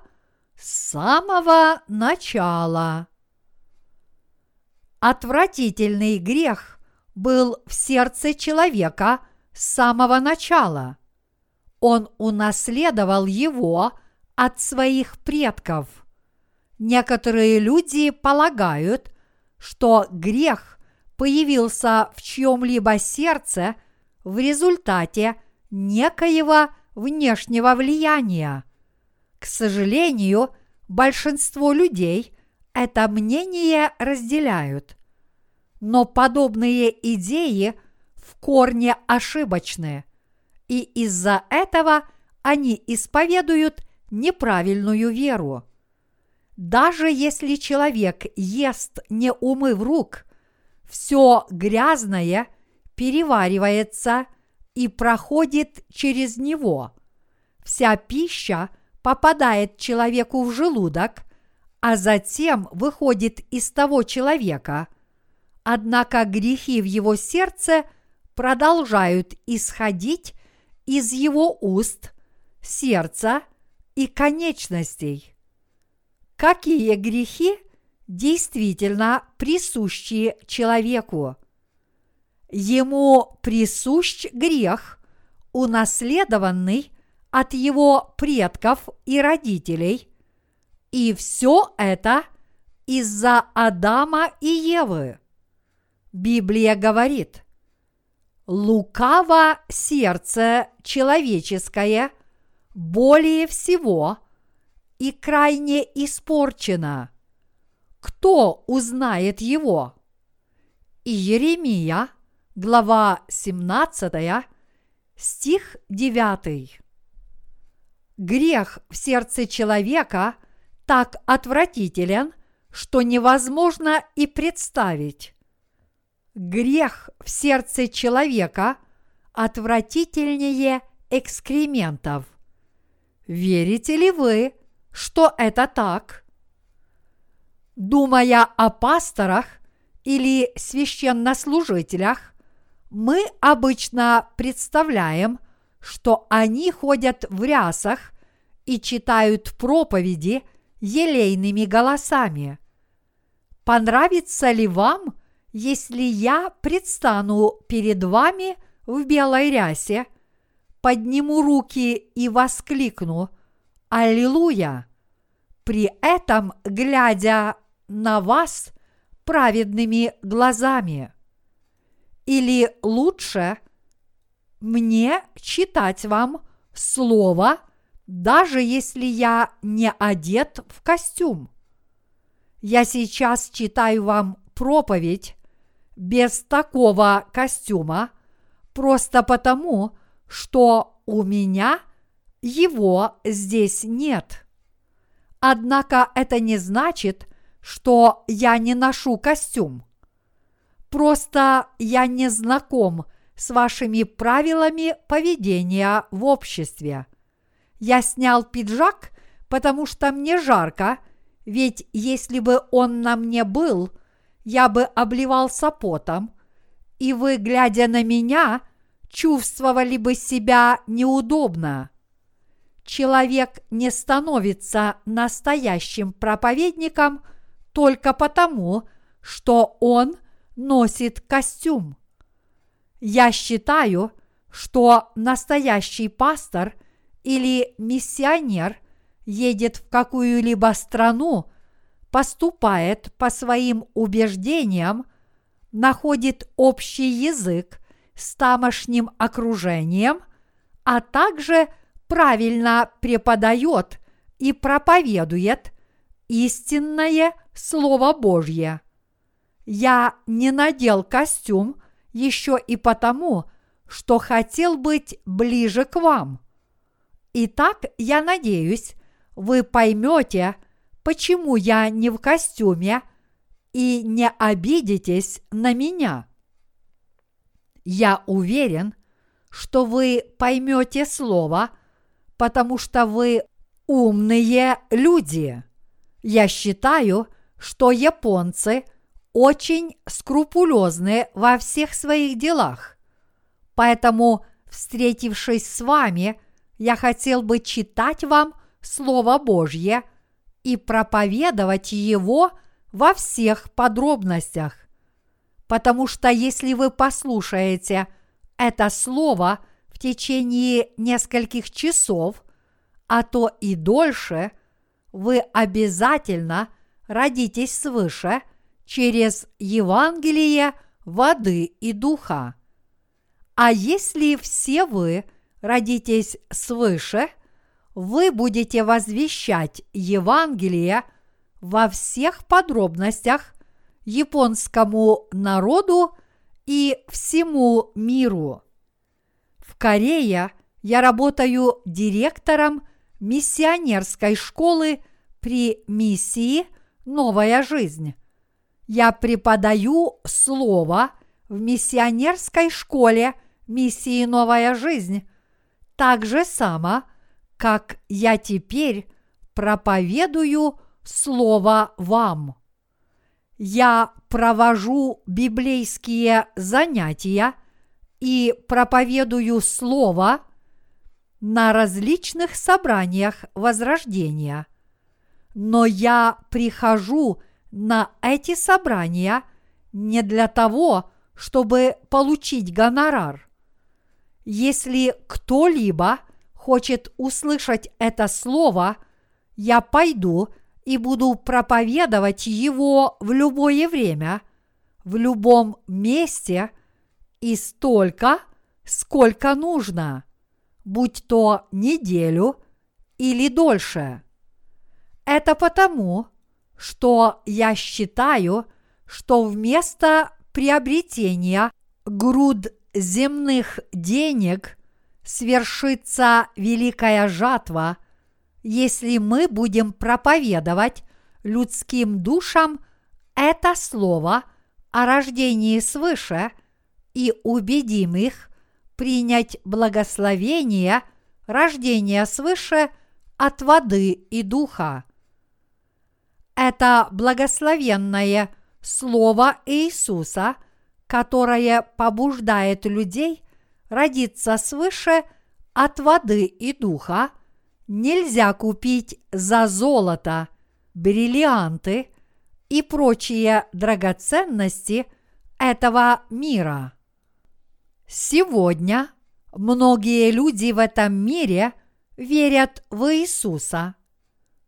с самого начала. Отвратительный грех был в сердце человека с самого начала. Он унаследовал его от своих предков – Некоторые люди полагают, что грех появился в чьем-либо сердце в результате некоего внешнего влияния. К сожалению, большинство людей это мнение разделяют. Но подобные идеи в корне ошибочны, и из-за этого они исповедуют неправильную веру. Даже если человек ест не умыв рук, все грязное переваривается и проходит через него. Вся пища попадает человеку в желудок, а затем выходит из того человека. Однако грехи в его сердце продолжают исходить из его уст, сердца и конечностей какие грехи действительно присущи человеку. Ему присущ грех, унаследованный от его предков и родителей, и все это из-за Адама и Евы. Библия говорит, лукаво сердце человеческое более всего – и крайне испорчено. Кто узнает его? И Еремия, глава 17, стих 9. Грех в сердце человека так отвратителен, что невозможно и представить. грех в сердце человека отвратительнее экскрементов. Верите ли вы, что это так? Думая о пасторах или священнослужителях, мы обычно представляем, что они ходят в рясах и читают проповеди елейными голосами. Понравится ли вам, если я предстану перед вами в белой рясе, подниму руки и воскликну «Аллилуйя!» При этом глядя на вас праведными глазами. Или лучше мне читать вам слово, даже если я не одет в костюм. Я сейчас читаю вам проповедь без такого костюма, просто потому, что у меня его здесь нет. Однако это не значит, что я не ношу костюм. Просто я не знаком с вашими правилами поведения в обществе. Я снял пиджак, потому что мне жарко, ведь если бы он на мне был, я бы обливался потом, и вы, глядя на меня, чувствовали бы себя неудобно человек не становится настоящим проповедником только потому, что он носит костюм. Я считаю, что настоящий пастор или миссионер едет в какую-либо страну, поступает по своим убеждениям, находит общий язык с тамошним окружением, а также – правильно преподает и проповедует истинное Слово Божье. Я не надел костюм еще и потому, что хотел быть ближе к вам. Итак, я надеюсь, вы поймете, почему я не в костюме и не обидитесь на меня. Я уверен, что вы поймете слово – потому что вы умные люди. Я считаю, что японцы очень скрупулезны во всех своих делах. Поэтому, встретившись с вами, я хотел бы читать вам Слово Божье и проповедовать его во всех подробностях. Потому что если вы послушаете это Слово – в течение нескольких часов, а то и дольше, вы обязательно родитесь свыше через Евангелие воды и духа. А если все вы родитесь свыше, вы будете возвещать Евангелие во всех подробностях японскому народу и всему миру. Корее я работаю директором миссионерской школы при миссии «Новая жизнь». Я преподаю слово в миссионерской школе миссии «Новая жизнь» так же само, как я теперь проповедую слово вам. Я провожу библейские занятия – и проповедую Слово на различных собраниях Возрождения. Но я прихожу на эти собрания не для того, чтобы получить гонорар. Если кто-либо хочет услышать это слово, я пойду и буду проповедовать его в любое время, в любом месте – и столько, сколько нужно, будь то неделю или дольше. Это потому, что я считаю, что вместо приобретения груд земных денег свершится великая жатва, если мы будем проповедовать людским душам это слово о рождении свыше и убедим их принять благословение рождения свыше от воды и духа. Это благословенное Слово Иисуса, которое побуждает людей родиться свыше от воды и духа, нельзя купить за золото, бриллианты и прочие драгоценности этого мира. Сегодня многие люди в этом мире верят в Иисуса,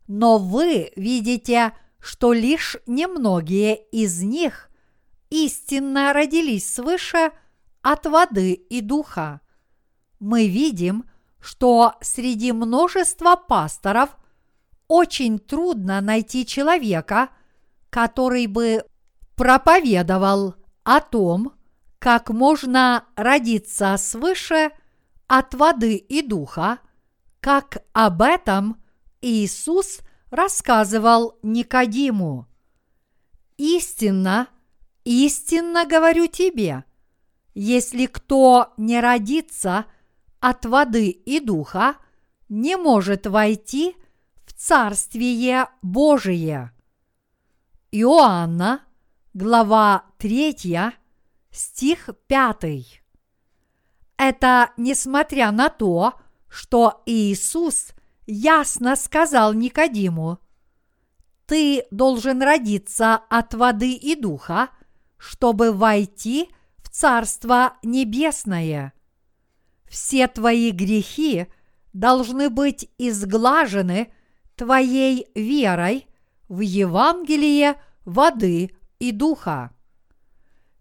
но вы видите, что лишь немногие из них истинно родились свыше от воды и духа. Мы видим, что среди множества пасторов очень трудно найти человека, который бы проповедовал о том, как можно родиться свыше от воды и духа, как об этом Иисус рассказывал Никодиму. Истинно, истинно говорю тебе, если кто не родится – от воды и духа не может войти в Царствие Божие. Иоанна, глава 3, стих 5. Это несмотря на то, что Иисус ясно сказал Никодиму, ты должен родиться от воды и духа, чтобы войти в Царство Небесное все твои грехи должны быть изглажены твоей верой в Евангелие воды и духа.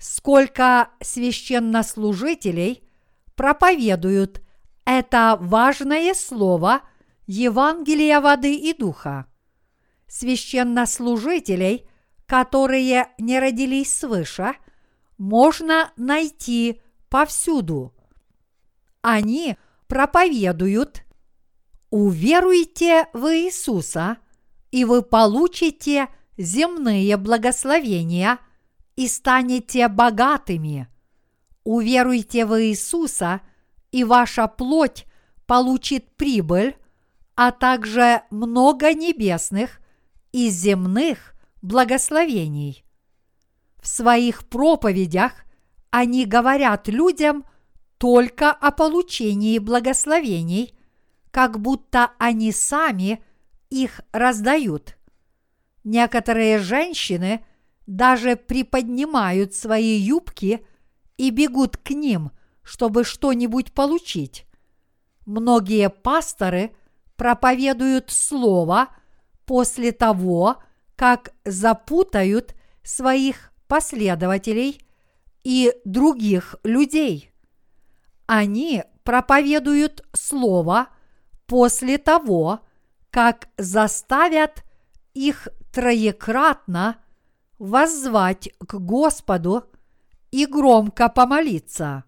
Сколько священнослужителей проповедуют это важное слово Евангелия воды и духа. Священнослужителей, которые не родились свыше, можно найти повсюду – они проповедуют «Уверуйте в Иисуса, и вы получите земные благословения и станете богатыми. Уверуйте в Иисуса, и ваша плоть получит прибыль, а также много небесных и земных благословений. В своих проповедях они говорят людям только о получении благословений, как будто они сами их раздают. Некоторые женщины даже приподнимают свои юбки и бегут к ним, чтобы что-нибудь получить. Многие пасторы проповедуют слово после того, как запутают своих последователей и других людей. Они проповедуют Слово после того, как заставят их троекратно воззвать к Господу и громко помолиться.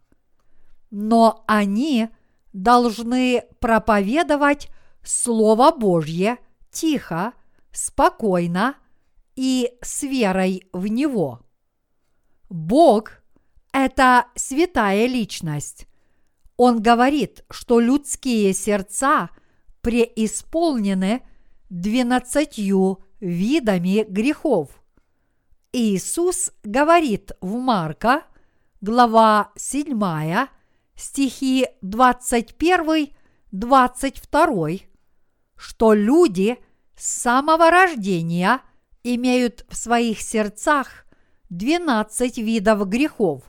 Но они должны проповедовать Слово Божье тихо, спокойно и с верой в Него. Бог – это святая личность, он говорит, что людские сердца преисполнены двенадцатью видами грехов. Иисус говорит в Марка, глава 7, стихи 21-22, что люди с самого рождения имеют в своих сердцах 12 видов грехов,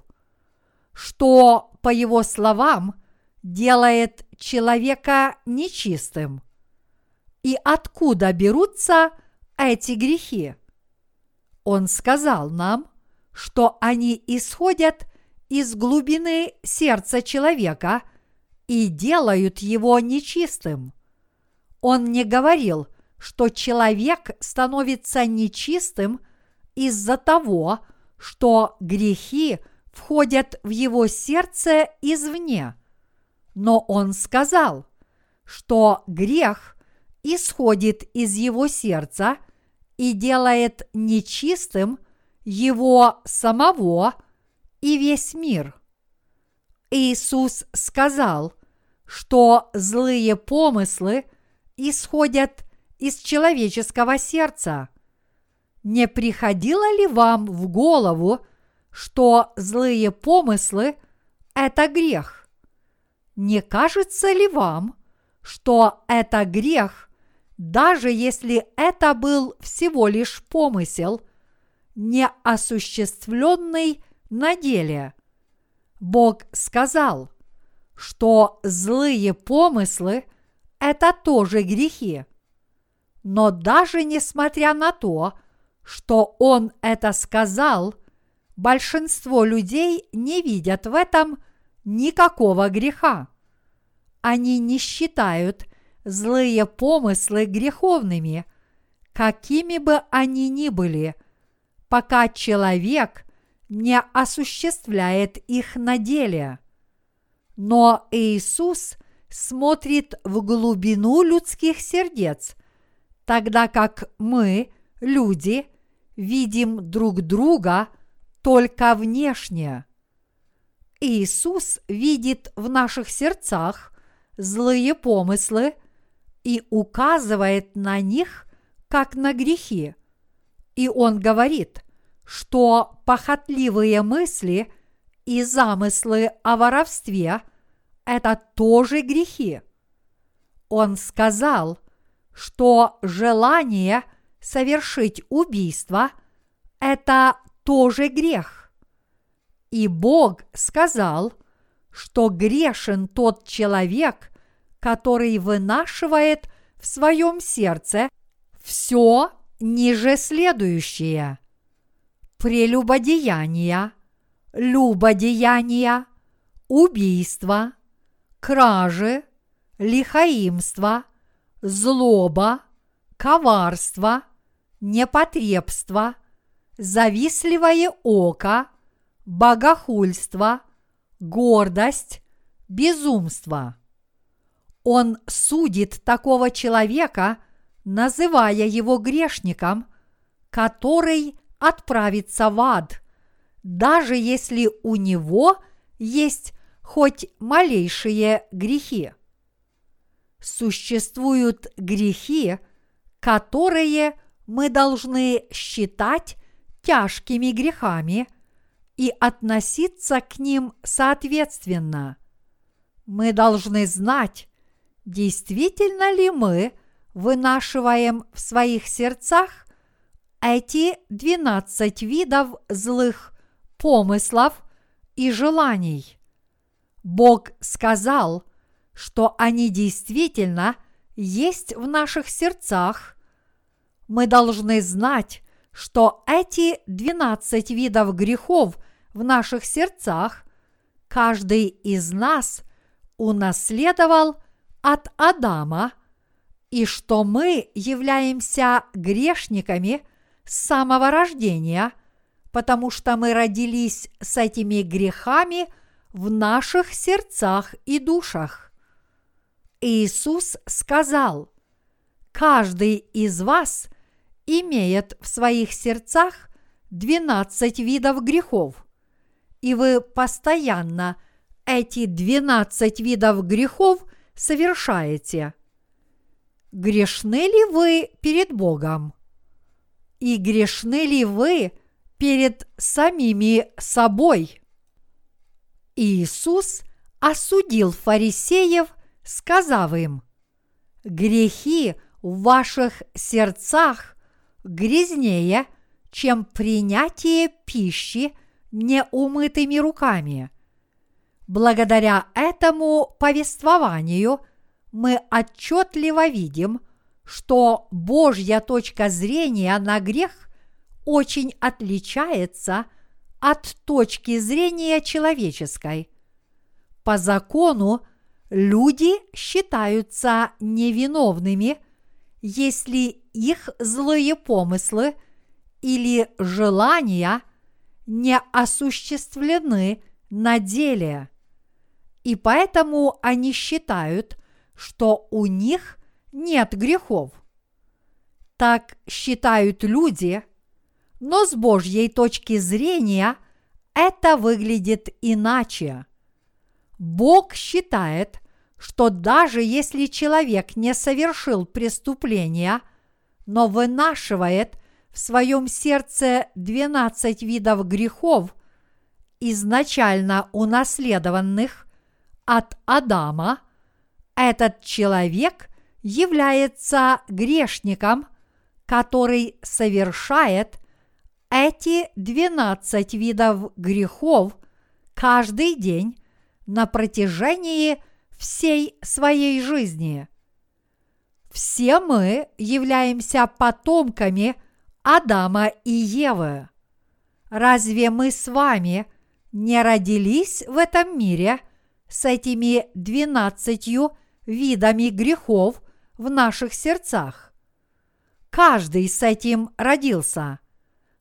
что по его словам, делает человека нечистым. И откуда берутся эти грехи? Он сказал нам, что они исходят из глубины сердца человека и делают его нечистым. Он не говорил, что человек становится нечистым из-за того, что грехи – входят в его сердце извне. Но он сказал, что грех исходит из его сердца и делает нечистым его самого и весь мир. Иисус сказал, что злые помыслы исходят из человеческого сердца. Не приходило ли вам в голову, что злые помыслы – это грех? Не кажется ли вам, что это грех, даже если это был всего лишь помысел, не осуществленный на деле? Бог сказал, что злые помыслы – это тоже грехи. Но даже несмотря на то, что Он это сказал, большинство людей не видят в этом никакого греха. Они не считают злые помыслы греховными, какими бы они ни были, пока человек не осуществляет их на деле. Но Иисус смотрит в глубину людских сердец, тогда как мы, люди, видим друг друга только внешне. Иисус видит в наших сердцах злые помыслы и указывает на них как на грехи. И он говорит, что похотливые мысли и замыслы о воровстве – это тоже грехи. Он сказал, что желание совершить убийство – это тоже грех. И Бог сказал, что грешен тот человек, который вынашивает в своем сердце все ниже следующее. Прелюбодеяния, любодеяния, убийства, кражи, лихаимство, злоба, коварство, непотребство, завистливое око, богохульство, гордость, безумство. Он судит такого человека, называя его грешником, который отправится в ад, даже если у него есть хоть малейшие грехи. Существуют грехи, которые мы должны считать тяжкими грехами и относиться к ним соответственно. Мы должны знать, действительно ли мы вынашиваем в своих сердцах эти двенадцать видов злых помыслов и желаний. Бог сказал, что они действительно есть в наших сердцах. Мы должны знать, что эти двенадцать видов грехов в наших сердцах каждый из нас унаследовал от Адама, и что мы являемся грешниками с самого рождения, потому что мы родились с этими грехами в наших сердцах и душах. Иисус сказал, каждый из вас имеет в своих сердцах 12 видов грехов, и вы постоянно эти 12 видов грехов совершаете. Грешны ли вы перед Богом? И грешны ли вы перед самими собой? Иисус осудил фарисеев, сказав им, грехи в ваших сердцах грязнее, чем принятие пищи неумытыми руками. Благодаря этому повествованию мы отчетливо видим, что Божья точка зрения на грех очень отличается от точки зрения человеческой. По закону люди считаются невиновными, если их злые помыслы или желания не осуществлены на деле. И поэтому они считают, что у них нет грехов. Так считают люди, Но с Божьей точки зрения это выглядит иначе. Бог считает, что даже если человек не совершил преступления, но вынашивает в своем сердце 12 видов грехов, изначально унаследованных от Адама, этот человек является грешником, который совершает эти 12 видов грехов каждый день на протяжении всей своей жизни. Все мы являемся потомками Адама и Евы. Разве мы с вами не родились в этом мире с этими двенадцатью видами грехов в наших сердцах? Каждый с этим родился.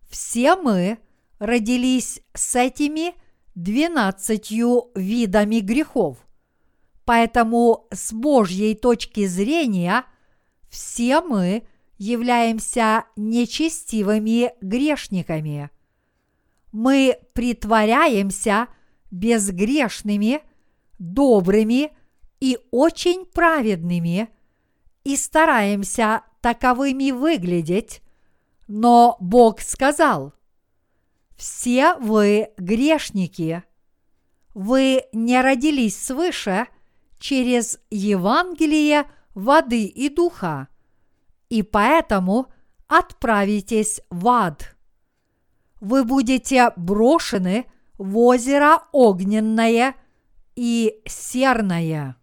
Все мы родились с этими двенадцатью видами грехов. Поэтому с Божьей точки зрения все мы являемся нечестивыми грешниками. Мы притворяемся безгрешными, добрыми и очень праведными и стараемся таковыми выглядеть, но Бог сказал, «Все вы грешники, вы не родились свыше через Евангелие воды и духа, и поэтому отправитесь в ад. Вы будете брошены в озеро огненное и серное.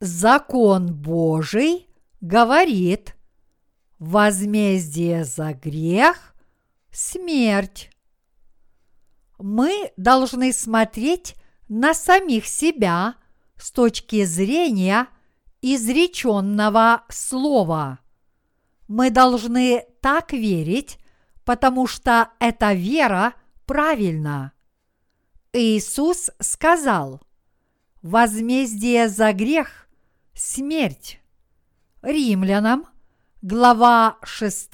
Закон Божий говорит, возмездие за грех – смерть. Мы должны смотреть на самих себя с точки зрения изреченного слова. Мы должны так верить, потому что эта вера правильна. Иисус сказал, возмездие за грех – смерть. Римлянам, глава 6,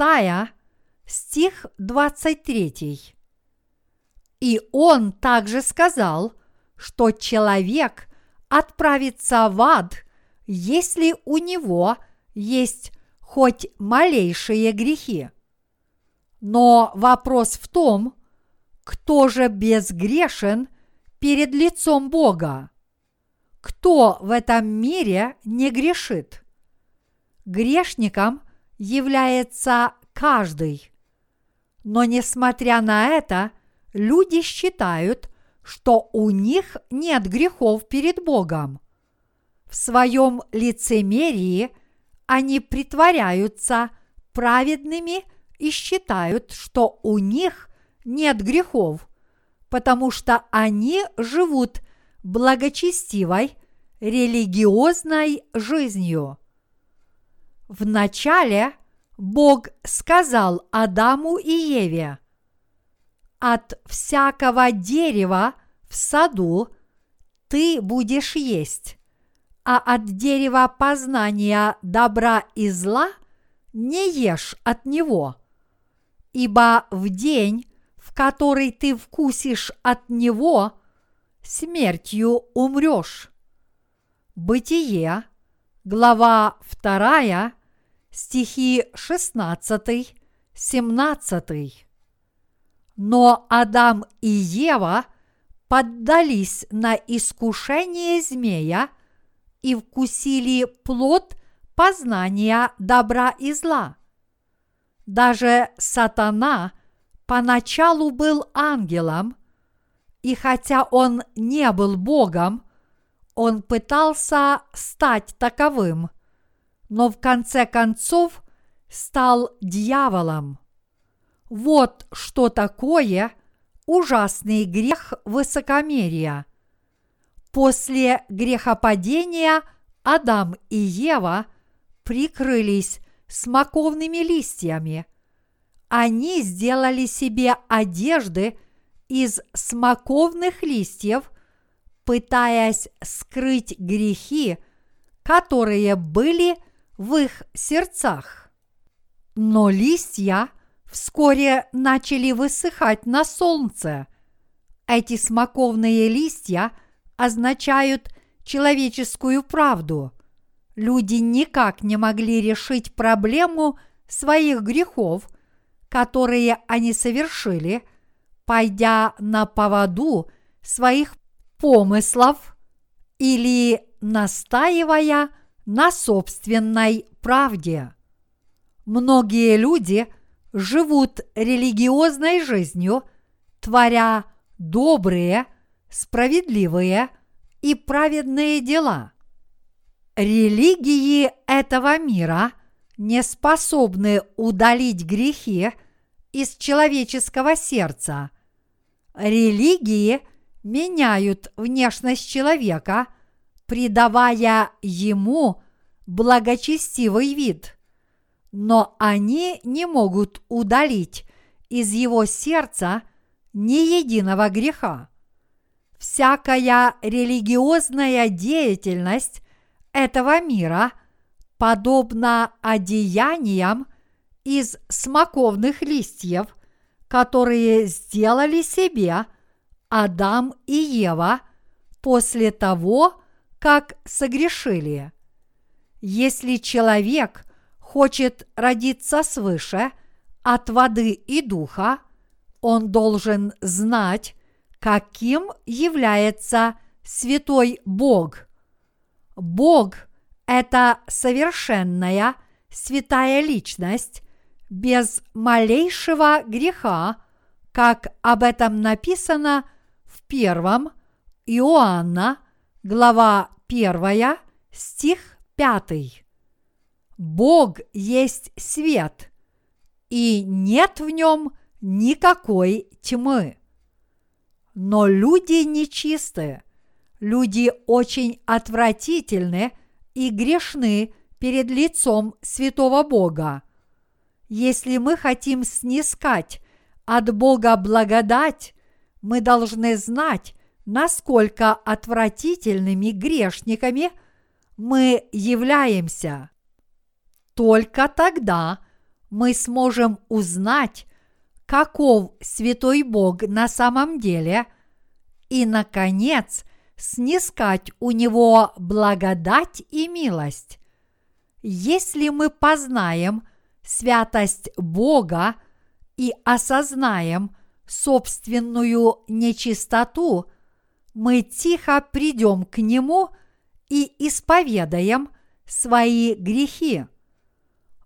стих 23. И он также сказал, что человек отправится в ад, если у него есть хоть малейшие грехи. Но вопрос в том, кто же безгрешен перед лицом Бога? Кто в этом мире не грешит? Грешником является каждый. Но несмотря на это, люди считают, что у них нет грехов перед Богом. В своем лицемерии они притворяются праведными и считают, что у них нет грехов, потому что они живут благочестивой, религиозной жизнью. Вначале Бог сказал Адаму и Еве, «От всякого дерева в саду ты будешь есть, а от дерева познания добра и зла не ешь от него, ибо в день, в который ты вкусишь от него, смертью умрешь. Бытие, глава 2, стихи 16, 17. Но Адам и Ева поддались на искушение змея и вкусили плод познания добра и зла. Даже сатана поначалу был ангелом, и хотя он не был Богом, он пытался стать таковым, но в конце концов стал дьяволом. Вот что такое ужасный грех высокомерия. После грехопадения Адам и Ева прикрылись смоковными листьями. Они сделали себе одежды из смоковных листьев, пытаясь скрыть грехи, которые были в их сердцах. Но листья вскоре начали высыхать на солнце. Эти смоковные листья означают человеческую правду. Люди никак не могли решить проблему своих грехов, которые они совершили, пойдя на поводу своих помыслов или настаивая на собственной правде. Многие люди живут религиозной жизнью, творя добрые, справедливые и праведные дела. Религии этого мира не способны удалить грехи из человеческого сердца. Религии меняют внешность человека, придавая ему благочестивый вид, но они не могут удалить из его сердца ни единого греха. Всякая религиозная деятельность этого мира подобна одеяниям из смоковных листьев, которые сделали себе Адам и Ева после того, как согрешили. Если человек хочет родиться свыше от воды и духа, он должен знать, каким является святой Бог. Бог – это совершенная святая личность без малейшего греха, как об этом написано в первом Иоанна, глава 1, стих 5. Бог есть свет, и нет в нем никакой тьмы. Но люди нечистые, люди очень отвратительны и грешны перед лицом святого Бога. Если мы хотим снискать от Бога благодать, мы должны знать, насколько отвратительными грешниками мы являемся. Только тогда мы сможем узнать, каков святой Бог на самом деле, и, наконец, снискать у Него благодать и милость. Если мы познаем святость Бога и осознаем собственную нечистоту, мы тихо придем к Нему и исповедаем свои грехи.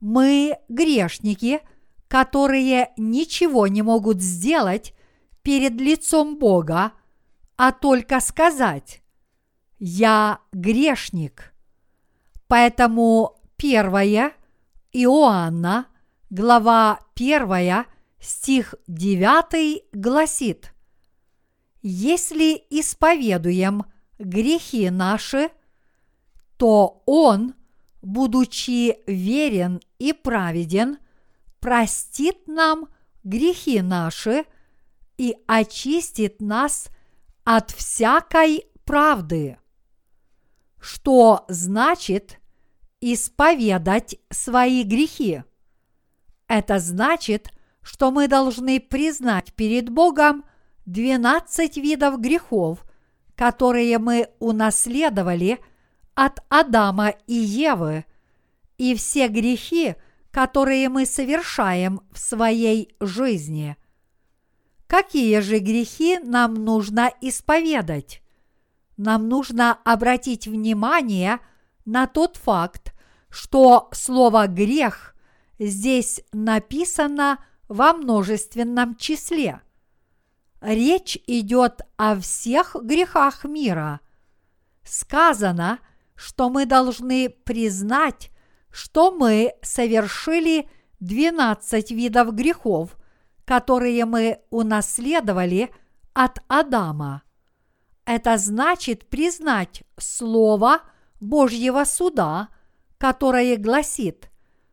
Мы грешники – которые ничего не могут сделать перед лицом Бога, а только сказать «Я грешник». Поэтому первое Иоанна, глава 1, стих 9 гласит «Если исповедуем грехи наши, то Он, будучи верен и праведен, простит нам грехи наши и очистит нас от всякой правды. Что значит исповедать свои грехи? Это значит, что мы должны признать перед Богом 12 видов грехов, которые мы унаследовали от Адама и Евы, и все грехи – которые мы совершаем в своей жизни. Какие же грехи нам нужно исповедать? Нам нужно обратить внимание на тот факт, что слово «грех» здесь написано во множественном числе. Речь идет о всех грехах мира. Сказано, что мы должны признать что мы совершили 12 видов грехов, которые мы унаследовали от Адама. Это значит признать Слово Божьего суда, которое гласит,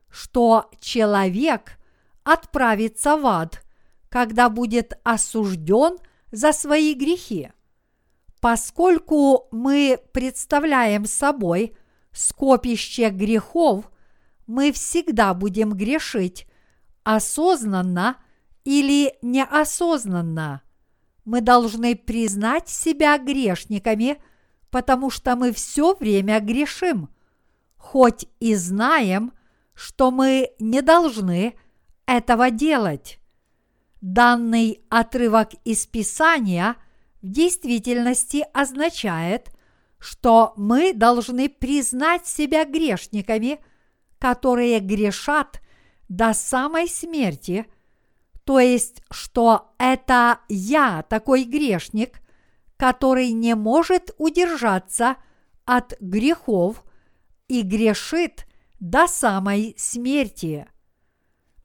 что человек отправится в ад, когда будет осужден за свои грехи. Поскольку мы представляем собой скопище грехов, мы всегда будем грешить, осознанно или неосознанно. Мы должны признать себя грешниками, потому что мы все время грешим, хоть и знаем, что мы не должны этого делать. Данный отрывок из Писания в действительности означает, что мы должны признать себя грешниками, которые грешат до самой смерти, то есть, что это я такой грешник, который не может удержаться от грехов и грешит до самой смерти.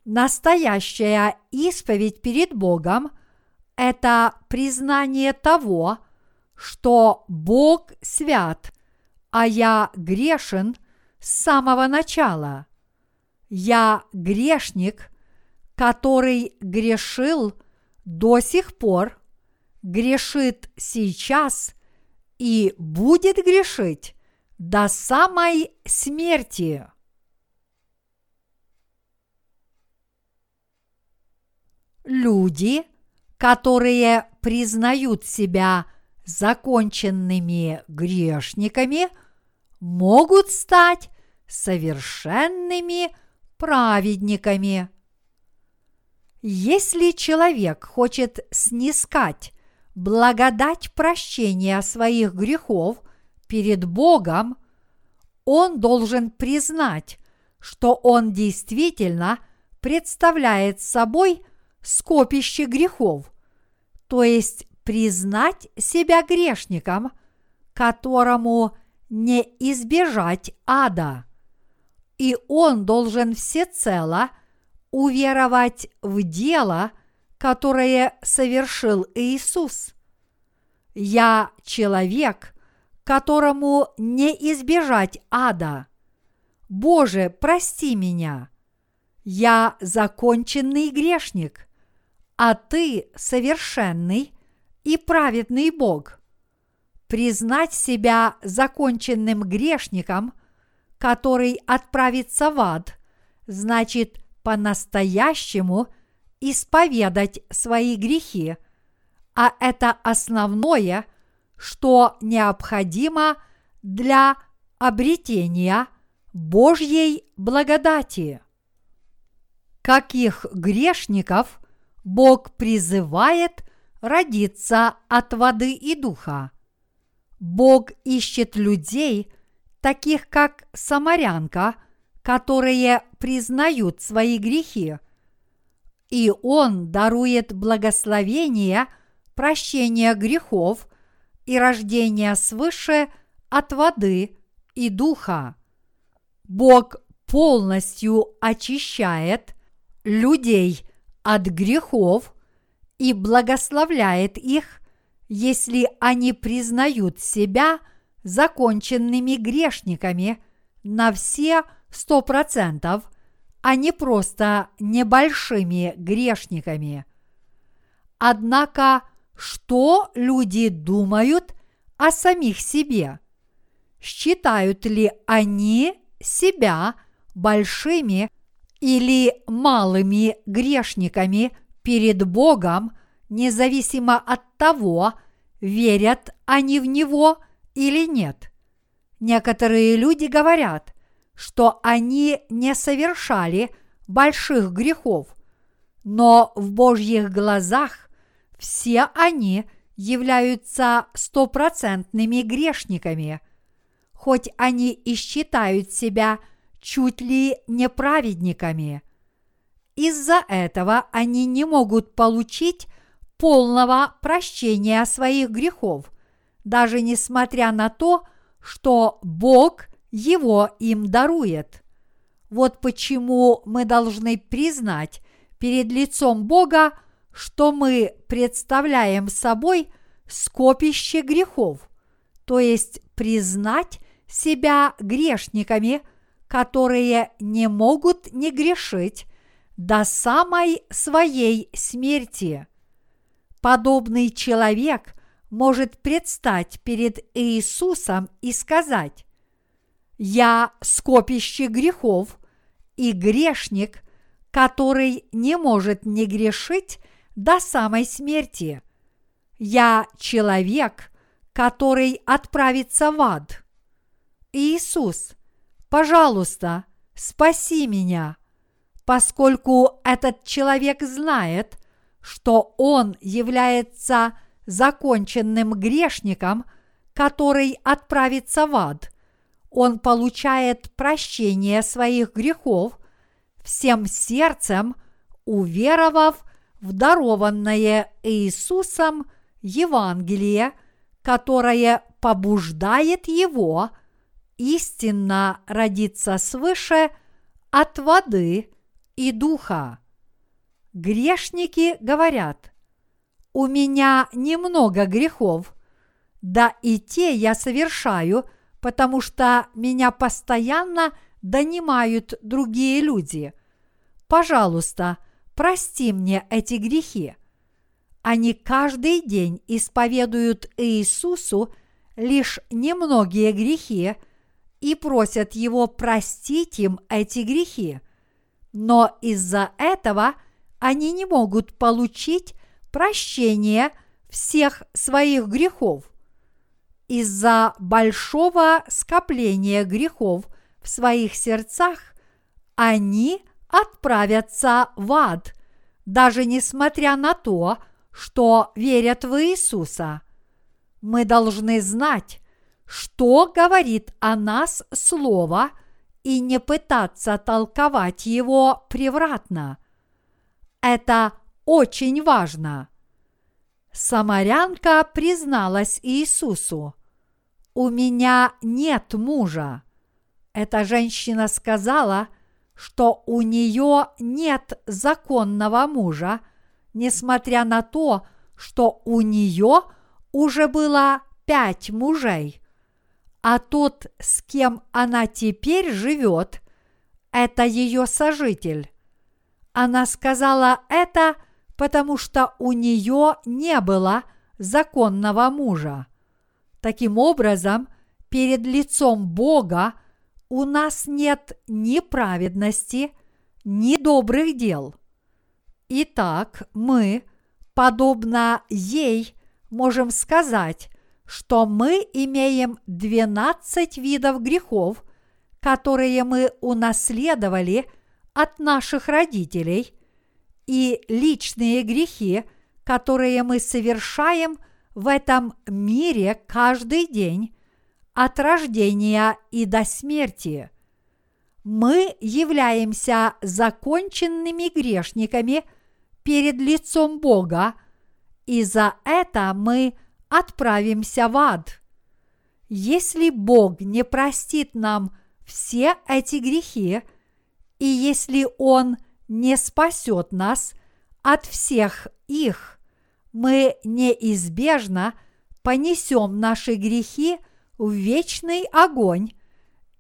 Настоящая исповедь перед Богом – это признание того, что Бог свят, а я грешен с самого начала. Я грешник, который грешил до сих пор, грешит сейчас и будет грешить до самой смерти. Люди, которые признают себя законченными грешниками, могут стать совершенными праведниками. Если человек хочет снискать благодать прощения своих грехов перед Богом, он должен признать, что он действительно представляет собой – скопище грехов, то есть признать себя грешником, которому не избежать ада. И он должен всецело уверовать в дело, которое совершил Иисус. Я человек, которому не избежать ада. Боже, прости меня. Я законченный грешник а ты совершенный и праведный Бог. Признать себя законченным грешником, который отправится в ад, значит по-настоящему исповедать свои грехи, а это основное, что необходимо для обретения Божьей благодати. Каких грешников – Бог призывает родиться от воды и духа. Бог ищет людей, таких как самарянка, которые признают свои грехи. И Он дарует благословение, прощение грехов и рождение свыше от воды и духа. Бог полностью очищает людей – от грехов и благословляет их, если они признают себя законченными грешниками на все сто процентов, а не просто небольшими грешниками. Однако, что люди думают о самих себе? Считают ли они себя большими или малыми грешниками перед Богом, независимо от того, верят они в Него или нет. Некоторые люди говорят, что они не совершали больших грехов, но в Божьих глазах все они являются стопроцентными грешниками, хоть они и считают себя – чуть ли не праведниками. Из-за этого они не могут получить полного прощения своих грехов, даже несмотря на то, что Бог его им дарует. Вот почему мы должны признать перед лицом Бога, что мы представляем собой скопище грехов, то есть признать себя грешниками – которые не могут не грешить до самой своей смерти. Подобный человек может предстать перед Иисусом и сказать, «Я скопище грехов и грешник, который не может не грешить до самой смерти. Я человек, который отправится в ад. Иисус, пожалуйста, спаси меня, поскольку этот человек знает, что он является законченным грешником, который отправится в ад. Он получает прощение своих грехов всем сердцем, уверовав в дарованное Иисусом Евангелие, которое побуждает его истинно родиться свыше от воды и духа. Грешники говорят, у меня немного грехов, да и те я совершаю, потому что меня постоянно донимают другие люди. Пожалуйста, прости мне эти грехи. Они каждый день исповедуют Иисусу лишь немногие грехи и просят Его простить им эти грехи. Но из-за этого они не могут получить прощение всех своих грехов. Из-за большого скопления грехов в своих сердцах они отправятся в ад, даже несмотря на то, что верят в Иисуса. Мы должны знать, что говорит о нас Слово и не пытаться толковать его превратно. Это очень важно. Самарянка призналась Иисусу, «У меня нет мужа». Эта женщина сказала, что у нее нет законного мужа – несмотря на то, что у нее уже было пять мужей, а тот, с кем она теперь живет, это ее сожитель. Она сказала это, потому что у нее не было законного мужа. Таким образом, перед лицом Бога у нас нет ни праведности, ни добрых дел – Итак, мы, подобно ей, можем сказать, что мы имеем 12 видов грехов, которые мы унаследовали от наших родителей, и личные грехи, которые мы совершаем в этом мире каждый день от рождения и до смерти. Мы являемся законченными грешниками перед лицом Бога, и за это мы отправимся в ад. Если Бог не простит нам все эти грехи, и если Он не спасет нас от всех их, мы неизбежно понесем наши грехи в вечный огонь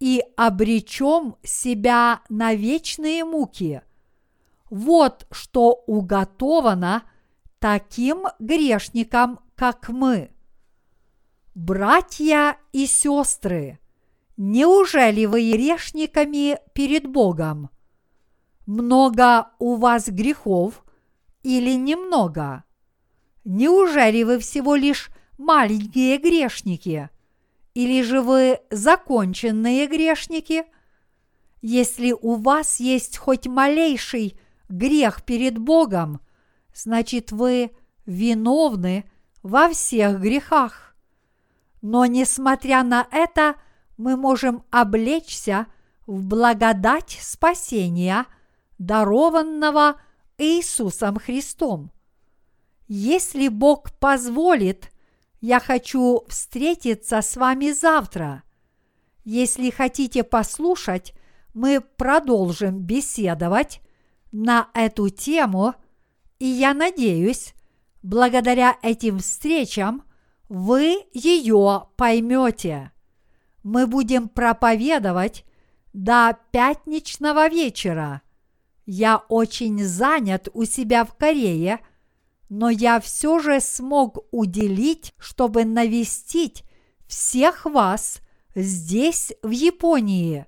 и обречем себя на вечные муки – вот что уготовано таким грешникам, как мы. Братья и сестры, неужели вы грешниками перед Богом? Много у вас грехов или немного? Неужели вы всего лишь маленькие грешники? Или же вы законченные грешники? Если у вас есть хоть малейший грех перед Богом, значит вы виновны во всех грехах. Но несмотря на это, мы можем облечься в благодать спасения, дарованного Иисусом Христом. Если Бог позволит, я хочу встретиться с вами завтра. Если хотите послушать, мы продолжим беседовать на эту тему, и я надеюсь, благодаря этим встречам вы ее поймете. Мы будем проповедовать до пятничного вечера. Я очень занят у себя в Корее, но я все же смог уделить, чтобы навестить всех вас здесь, в Японии.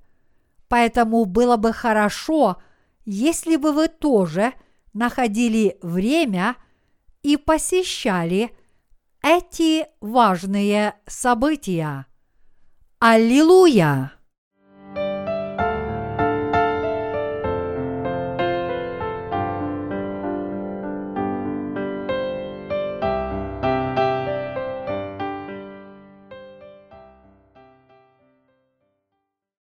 Поэтому было бы хорошо, если бы вы тоже находили время и посещали эти важные события. Аллилуйя!